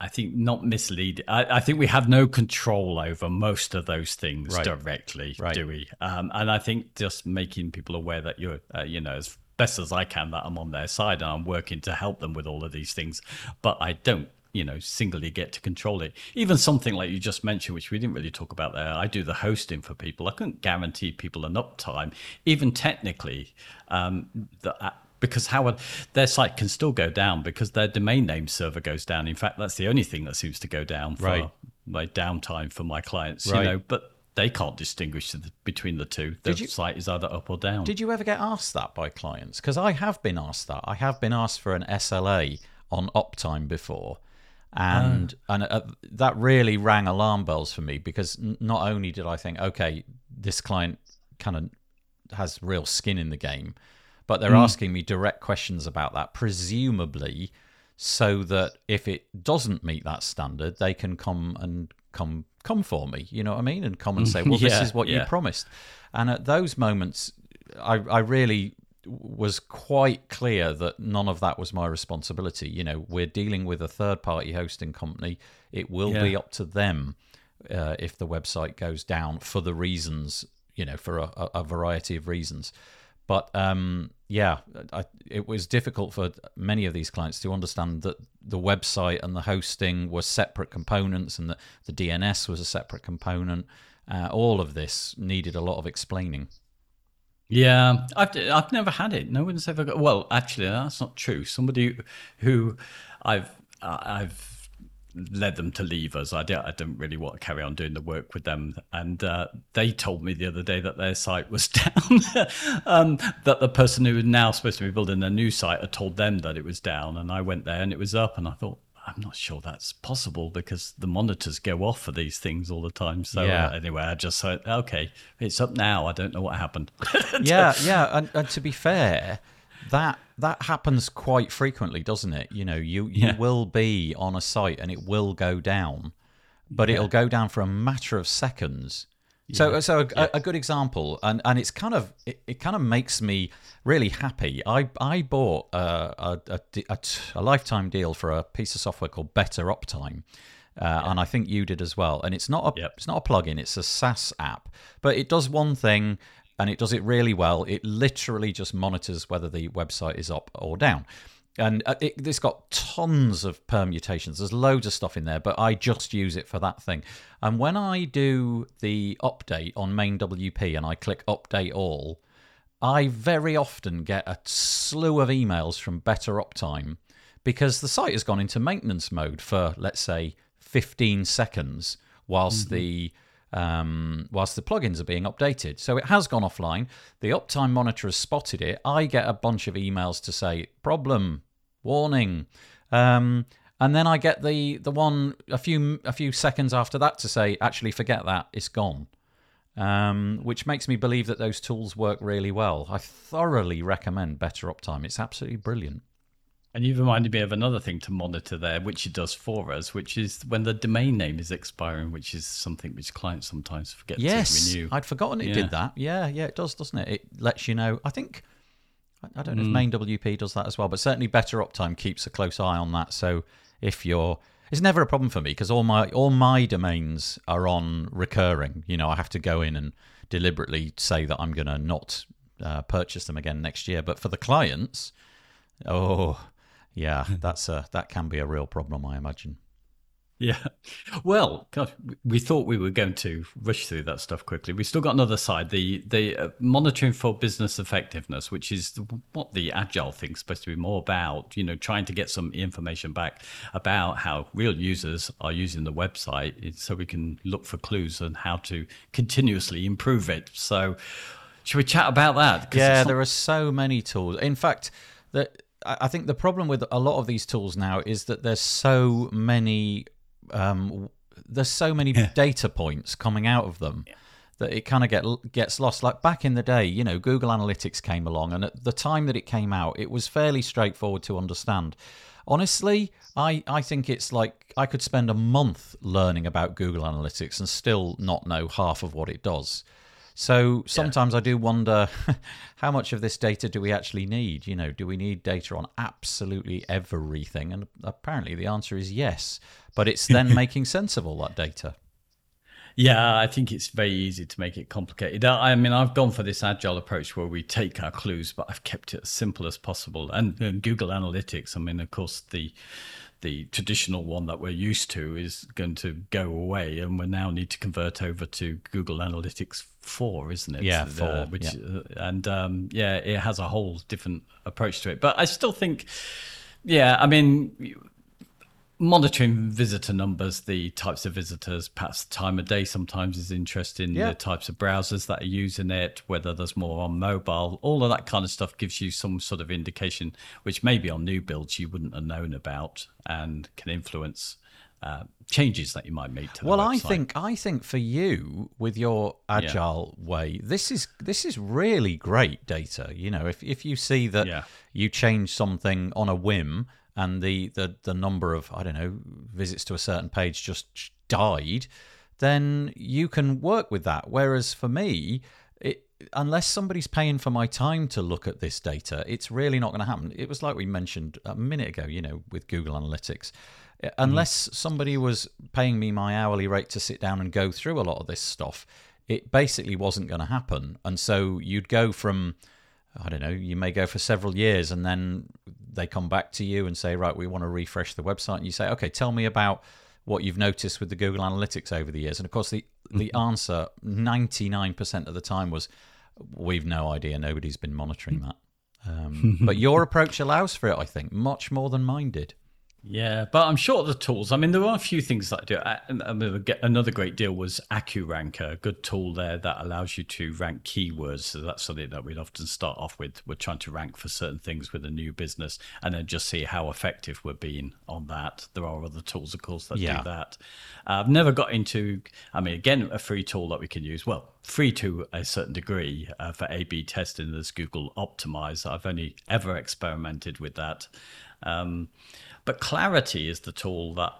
Speaker 3: I think not mislead. I, I, think we have no control over most of those things right. directly, right. do we? Um, and I think just making people aware that you're, uh, you know, as best as I can, that I'm on their side and I'm working to help them with all of these things, but I don't. You know, singly get to control it. Even something like you just mentioned, which we didn't really talk about there. I do the hosting for people. I couldn't guarantee people an uptime, even technically. Um, that because how their site can still go down because their domain name server goes down. In fact, that's the only thing that seems to go down for right. my downtime for my clients. Right. You know, but they can't distinguish the, between the two. The you, site is either up or down.
Speaker 2: Did you ever get asked that by clients? Because I have been asked that. I have been asked for an SLA on uptime before. And oh. and uh, that really rang alarm bells for me because n- not only did I think, okay, this client kind of has real skin in the game, but they're mm. asking me direct questions about that, presumably so that if it doesn't meet that standard, they can come and come come for me. You know what I mean? And come and say, "Well, yeah, this is what yeah. you promised." And at those moments, I, I really was quite clear that none of that was my responsibility. You know, we're dealing with a third party hosting company. It will yeah. be up to them uh, if the website goes down for the reasons, you know, for a, a variety of reasons. But um, yeah, I, it was difficult for many of these clients to understand that the website and the hosting were separate components and that the DNS was a separate component. Uh, all of this needed a lot of explaining.
Speaker 3: Yeah, I've I've never had it. No one's ever got. Well, actually, that's not true. Somebody who I've I've led them to leave us. I, don't, I didn't really want to carry on doing the work with them. And uh, they told me the other day that their site was down, um, that the person who was now supposed to be building their new site had told them that it was down. And I went there and it was up. And I thought, I'm not sure that's possible because the monitors go off for these things all the time. So yeah. uh, anyway, I just said, okay, it's up now. I don't know what happened.
Speaker 2: yeah, yeah. And, and to be fair, that that happens quite frequently, doesn't it? You know, you you yeah. will be on a site and it will go down, but yeah. it'll go down for a matter of seconds. Yeah. So, so a, a, good example, and, and it's kind of it, it kind of makes me really happy. I I bought a, a, a, a lifetime deal for a piece of software called Better Uptime, uh, and I think you did as well. And it's not a yep. it's not a plugin; it's a SaaS app, but it does one thing and it does it really well. It literally just monitors whether the website is up or down. And uh, it, has got tons of permutations. There's loads of stuff in there, but I just use it for that thing. And when I do the update on MainWP and I click update all, I very often get a slew of emails from Better Uptime because the site has gone into maintenance mode for, let's say, 15 seconds whilst mm-hmm. the um, whilst the plugins are being updated. So it has gone offline. The uptime monitor has spotted it. I get a bunch of emails to say problem, warning, um, and then I get the the one a few a few seconds after that to say actually forget that it's gone. Um, which makes me believe that those tools work really well. I thoroughly recommend Better Uptime. It's absolutely brilliant.
Speaker 3: And you've reminded me of another thing to monitor there, which it does for us, which is when the domain name is expiring, which is something which clients sometimes forget
Speaker 2: yes,
Speaker 3: to renew.
Speaker 2: I'd forgotten it yeah. did that. Yeah, yeah, it does, doesn't it? It lets you know. I think I don't know mm. if MainWP does that as well, but certainly Better Uptime keeps a close eye on that. So if you're it's never a problem for me because all my all my domains are on recurring. You know, I have to go in and deliberately say that I'm going to not uh, purchase them again next year. But for the clients, oh, yeah, that's a that can be a real problem, I imagine.
Speaker 3: Yeah. Well, gosh, we thought we were going to rush through that stuff quickly. We still got another side, the the uh, monitoring for business effectiveness, which is the, what the agile thing's supposed to be more about. You know, trying to get some information back about how real users are using the website, so we can look for clues on how to continuously improve it. So, should we chat about that?
Speaker 2: Yeah, there are so many tools. In fact, that I think the problem with a lot of these tools now is that there's so many um, there's so many data points coming out of them that it kind of get gets lost. Like back in the day, you know, Google Analytics came along, and at the time that it came out, it was fairly straightforward to understand. Honestly, I, I think it's like I could spend a month learning about Google Analytics and still not know half of what it does. So sometimes I do wonder how much of this data do we actually need? You know, do we need data on absolutely everything? And apparently the answer is yes. But it's then making sense of all that data.
Speaker 3: Yeah, I think it's very easy to make it complicated. I mean, I've gone for this agile approach where we take our clues, but I've kept it as simple as possible. And, and Google Analytics, I mean, of course, the the traditional one that we're used to is going to go away, and we now need to convert over to Google Analytics four, isn't it?
Speaker 2: Yeah, four. Uh,
Speaker 3: which
Speaker 2: yeah.
Speaker 3: Uh, and um, yeah, it has a whole different approach to it. But I still think, yeah, I mean monitoring visitor numbers, the types of visitors, perhaps the time of day sometimes is interesting,
Speaker 2: Yeah.
Speaker 3: the types of browsers that are using it, whether there's more on mobile, all of that kind of stuff gives you some sort of indication, which maybe on new builds you wouldn't have known about and can influence uh, changes that you might make to the
Speaker 2: Well, I think I think for you with your agile way, this is this is really great data. You know, if if you see that
Speaker 3: Yeah.
Speaker 2: you change something on a whim and the, the the number of I don't know visits to a certain page just died, then you can work with that. Whereas for me, it unless somebody's paying for my time to look at this data, it's really not going to happen. It was like we mentioned a minute ago, you know, with Google Analytics. Mm-hmm. Unless somebody was paying me my hourly rate to sit down and go through a lot of this stuff, it basically wasn't going to happen. And so you'd go from, I don't know, you may go for several years and then they come back to you and say, right, we want to refresh the website. And you say, okay, tell me about what you've noticed with the Google Analytics over the years. And of course, the, the mm-hmm. answer 99% of the time was, we've no idea. Nobody's been monitoring mm-hmm. that. Um, but your approach allows for it, I think, much more than mine did.
Speaker 3: Yeah, but I'm sure the tools. I mean, there are a few things that I do. I, I mean, another great deal was AccuRanker, a good tool there that allows you to rank keywords. So that's something that we'd often start off with. We're trying to rank for certain things with a new business, and then just see how effective we're being on that. There are other tools, of course, that
Speaker 2: Yeah.
Speaker 3: do that. I've never got into. I mean, again, a free tool that we can use. Well, free to a certain degree uh, for A/B testing. There's Google Optimize. I've only ever experimented with that. Um, but Clarity is the tool that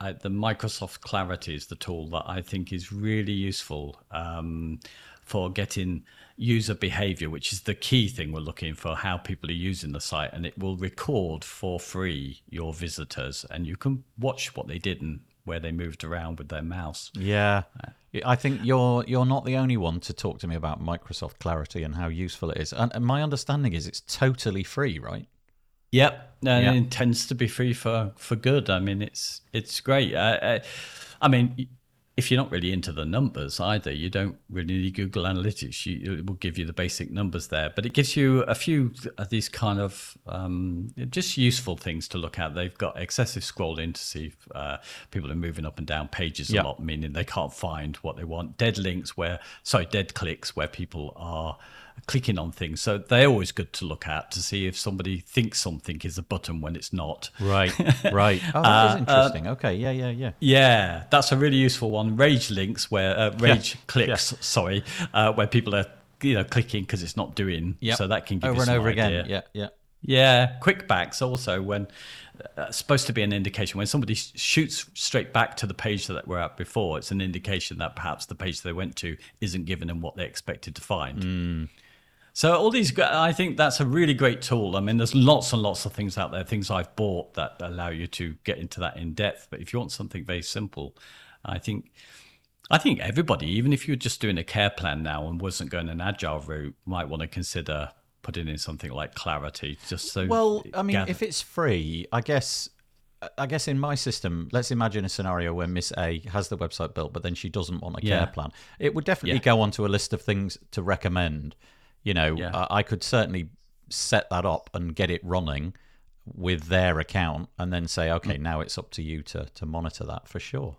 Speaker 3: I, the Microsoft Clarity is the tool that I think is really useful um, for getting user behavior, which is the key thing we're looking for, how people are using the site. And it will record for free your visitors, and you can watch what they did and where they moved around with their mouse.
Speaker 2: Yeah. I think you're you're not the only one to talk to me about Microsoft Clarity and how useful it is. And, and my understanding is it's totally free, right?
Speaker 3: Yep, and
Speaker 2: Yeah.
Speaker 3: it tends to be free for for good. I mean, it's it's great. Uh, uh, I mean, if you're not really into the numbers either, you don't really need Google Analytics. You, it will give you the basic numbers there, but it gives you a few of these kind of um, just useful things to look at. They've got excessive scrolling to see if uh, people are moving up and down pages
Speaker 2: Yeah.
Speaker 3: a lot, meaning they can't find what they want. Dead links where, sorry, dead clicks where people are clicking on things. So they're always good to look at to see if somebody thinks something is a button when it's not.
Speaker 2: Right, right. Oh, that is interesting. okay, yeah, yeah, yeah.
Speaker 3: Yeah, that's a really useful one. Rage links, where uh, rage
Speaker 2: Yeah,
Speaker 3: clicks, sorry, uh, where people are you know clicking because it's not doing.
Speaker 2: Yeah.
Speaker 3: So that can give
Speaker 2: over
Speaker 3: you
Speaker 2: and
Speaker 3: some
Speaker 2: over
Speaker 3: idea.
Speaker 2: again. Yeah, yeah.
Speaker 3: Yeah, quick backs also when uh, supposed to be an indication when somebody sh- shoots straight back to the page that we're at before. It's an indication that perhaps the page they went to isn't giving them what they expected to find.
Speaker 2: Hmm.
Speaker 3: So all these, I think that's a really great tool. I mean, there's lots and lots of things out there, things I've bought that allow you to get into that in depth. But if you want something very simple, I think. I think everybody, even if you're just doing a care plan now and wasn't going an agile route, might want to consider putting in something like Clarity, just so.
Speaker 2: Well, I mean,
Speaker 3: gather-
Speaker 2: if it's free, I guess. I guess in my system, let's imagine a scenario where Miss A has the website built, but then she doesn't want a
Speaker 3: Yeah.
Speaker 2: care plan. It would definitely
Speaker 3: Yeah.
Speaker 2: go onto a list of things to recommend. You know,
Speaker 3: Yeah.
Speaker 2: I I could certainly set that up and get it running with their account, and then say, okay,
Speaker 3: Mm.
Speaker 2: now it's up to you to to monitor that for sure.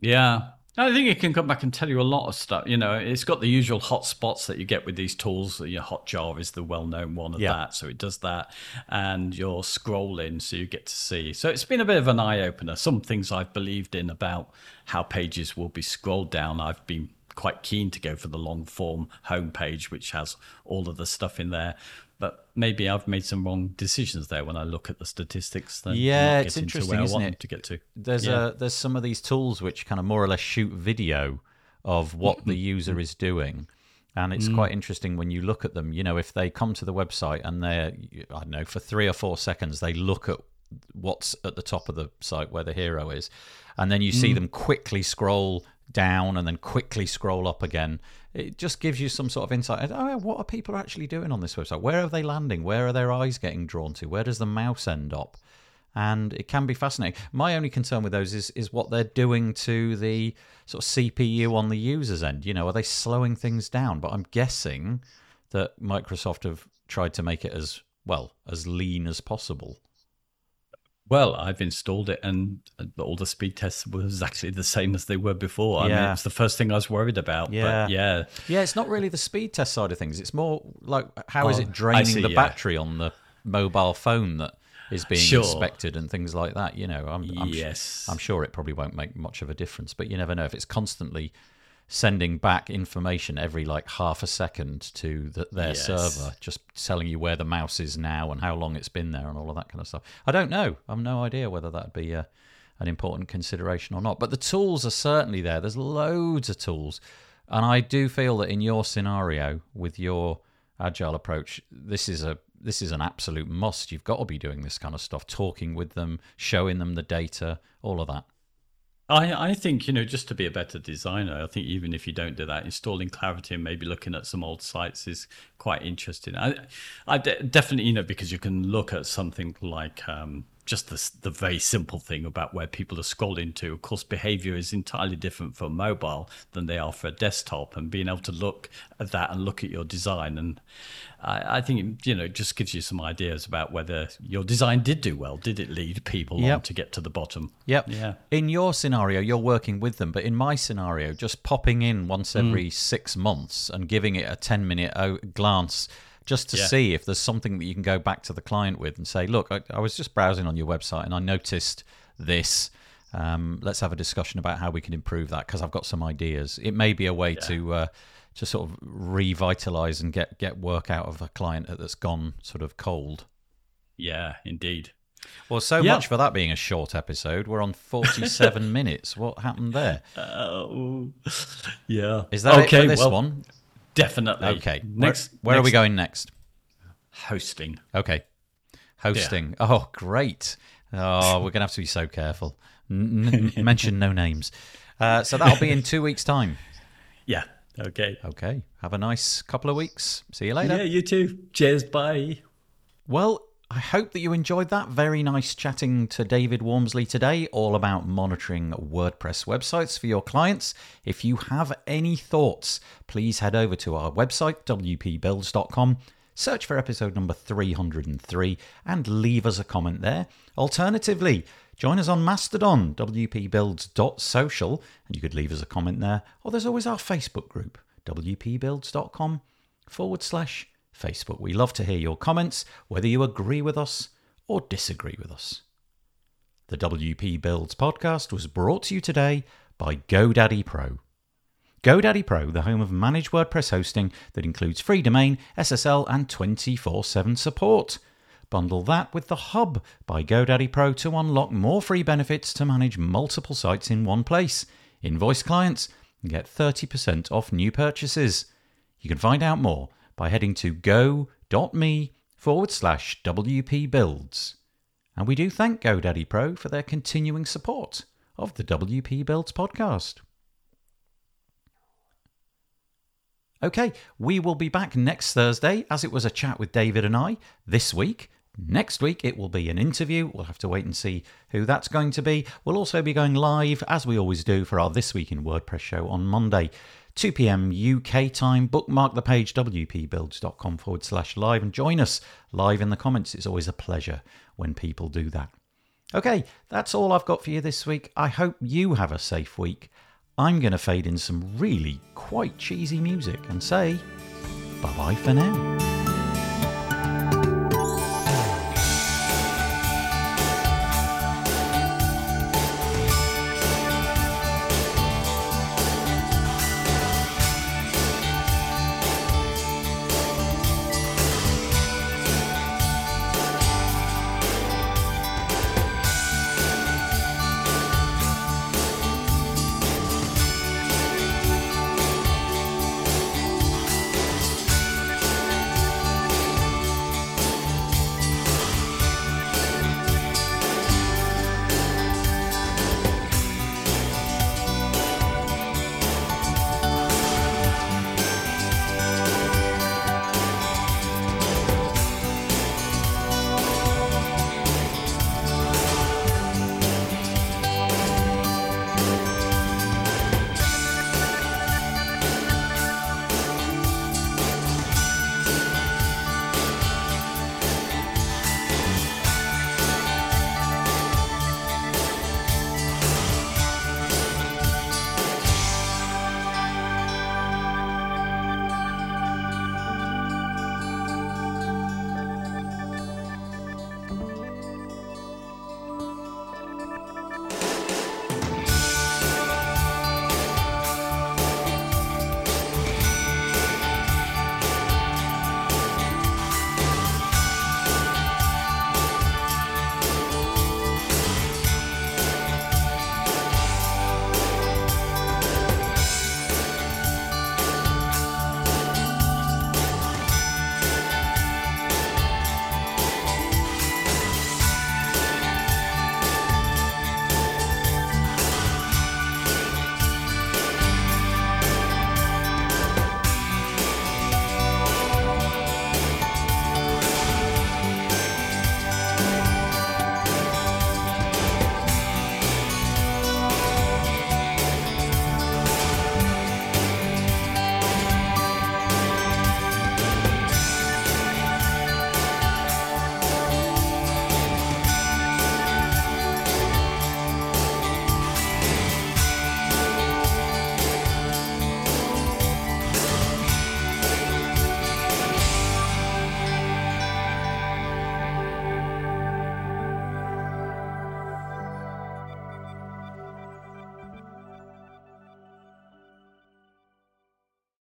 Speaker 3: Yeah. I think it can come back and tell you a lot of stuff. You know, it's got the usual hot spots that you get with these tools. Your Hotjar is the well-known one of
Speaker 2: Yeah.
Speaker 3: that, so it does that, and you're scrolling, so you get to see. So it's been a bit of an eye-opener. Some things I've believed in about how pages will be scrolled down. I've been quite keen to go for the long-form homepage, which has all of the stuff in there. But maybe I've made some wrong decisions there when I look at the statistics. Then
Speaker 2: Yeah, it's interesting,
Speaker 3: to where I
Speaker 2: isn't
Speaker 3: want
Speaker 2: it?
Speaker 3: to get to.
Speaker 2: There's
Speaker 3: Yeah.
Speaker 2: a there's some of these tools which kind of more or less shoot video of what the mm-hmm. user is doing. And it's mm. quite interesting when you look at them. You know, if they come to the website and they're, I don't know, for three or four seconds, they look at what's at the top of the site where the hero is. And then you see mm. them quickly scroll down and then quickly scroll up again. It just gives you some sort of insight. Oh, what are people actually doing on this website? Where are they landing? Where are their eyes getting drawn to? Where does the mouse end up? and it can be fascinating. My only concern with those is is what they're doing to the sort of CPU on the user's end. You know, are they slowing things down? But I'm guessing that Microsoft have tried to make it as well as lean as possible.
Speaker 3: Well, I've installed it, and uh, all the speed tests were exactly the same as they were before. I mean,
Speaker 2: Yeah.
Speaker 3: it's the first thing I was worried about.
Speaker 2: Yeah.
Speaker 3: But yeah,
Speaker 2: Yeah, it's not really the speed test side of things. It's more like how is
Speaker 3: Oh,
Speaker 2: it draining
Speaker 3: see,
Speaker 2: the
Speaker 3: yeah.
Speaker 2: battery on the mobile phone that is being
Speaker 3: Sure.
Speaker 2: inspected and things like that. You know, I'm, I'm,
Speaker 3: Yes.
Speaker 2: I'm sure it probably won't make much of a difference, but you never know if it's constantly sending back information every like half a second to the, their
Speaker 3: Yes.
Speaker 2: server, just telling you where the mouse is now and how long it's been there and all of that kind of stuff. I don't know. I've no idea whether that'd be a, an important consideration or not. But the tools are certainly there. There's loads of tools. And I do feel that in your scenario with your agile approach, this is a this is an absolute must. You've got to be doing this kind of stuff, talking with them, showing them the data, all of that.
Speaker 3: I, I think, you know, just to be a better designer, I think even if you don't do that, installing Clarity and maybe looking at some old sites is quite interesting. I, I de- definitely, you know, because you can look at something like um, just the, the very simple thing about where people are scrolling to. Of course, behavior is entirely different for mobile than they are for a desktop, and being able to look at that and look at your design. And I, I think, you know, it just gives you some ideas about whether your design did do well. Did it lead people
Speaker 2: Yep.
Speaker 3: on to get to the bottom?
Speaker 2: Yep.
Speaker 3: Yeah.
Speaker 2: In your scenario, you're working with them, but in my scenario, just popping in once mm. every six months and giving it a 10 minute oh, glance just to
Speaker 3: Yeah.
Speaker 2: see if there's something that you can go back to the client with and say, look, I, I was just browsing on your website and I noticed this. Um, let's have a discussion about how we can improve that because I've got some ideas. It may be a way to uh, to sort of revitalize and get get work out of a client that's gone sort of cold.
Speaker 3: Yeah, indeed.
Speaker 2: Well, so
Speaker 3: Yeah.
Speaker 2: much for that being a short episode. We're on 47 minutes. What happened there?
Speaker 3: Oh, yeah.
Speaker 2: Is that
Speaker 3: okay,
Speaker 2: it for this
Speaker 3: well,
Speaker 2: one?
Speaker 3: Definitely.
Speaker 2: Okay. Where-
Speaker 3: Next.
Speaker 2: Where, are we going next?
Speaker 3: Hosting.
Speaker 2: Okay. Hosting. Oh, great. Oh, we're going to have to be so careful. N- mention no names. Uh, so that'll be in two weeks' time.
Speaker 3: Yeah. Okay.
Speaker 2: Okay. Have a nice couple of weeks. See you later.
Speaker 3: Yeah, you too. Cheers. Bye.
Speaker 2: Well, I hope that you enjoyed that. Very nice chatting to David Waumsley today, all about monitoring WordPress websites for your clients. If you have any thoughts, please head over to our website, wpbuilds.com, search for episode number 303, and leave us a comment there. Alternatively, join us on Mastodon, wpbuilds.social, and you could leave us a comment there. Or there's always our Facebook group, wpbuilds.com forward slash Facebook. We love to hear your comments, whether you agree with us or disagree with us. The WP Builds podcast was brought to you today by GoDaddy Pro. GoDaddy Pro, the home of managed WordPress hosting that includes free domain, SSL, and 24 7 support. Bundle that with the Hub by GoDaddy Pro to unlock more free benefits to manage multiple sites in one place. Invoice clients and get 30% off new purchases. You can find out more by heading to go.me forward slash WP Builds. And we do thank GoDaddy Pro for their continuing support of the WP Builds podcast. Okay, we will be back next Thursday as it was a chat with David and I this week. Next week it will be an interview. We'll have to wait and see who that's going to be. We'll also be going live, as we always do, for our This Week in WordPress show on Monday, 2 pm UK time. Bookmark the page wpbuilds.com forward slash live and join us live in the comments. It's always a pleasure when people do that. Okay, that's all I've got for you this week. I hope you have a safe week. I'm going to fade in some really quite cheesy music and say bye bye for now.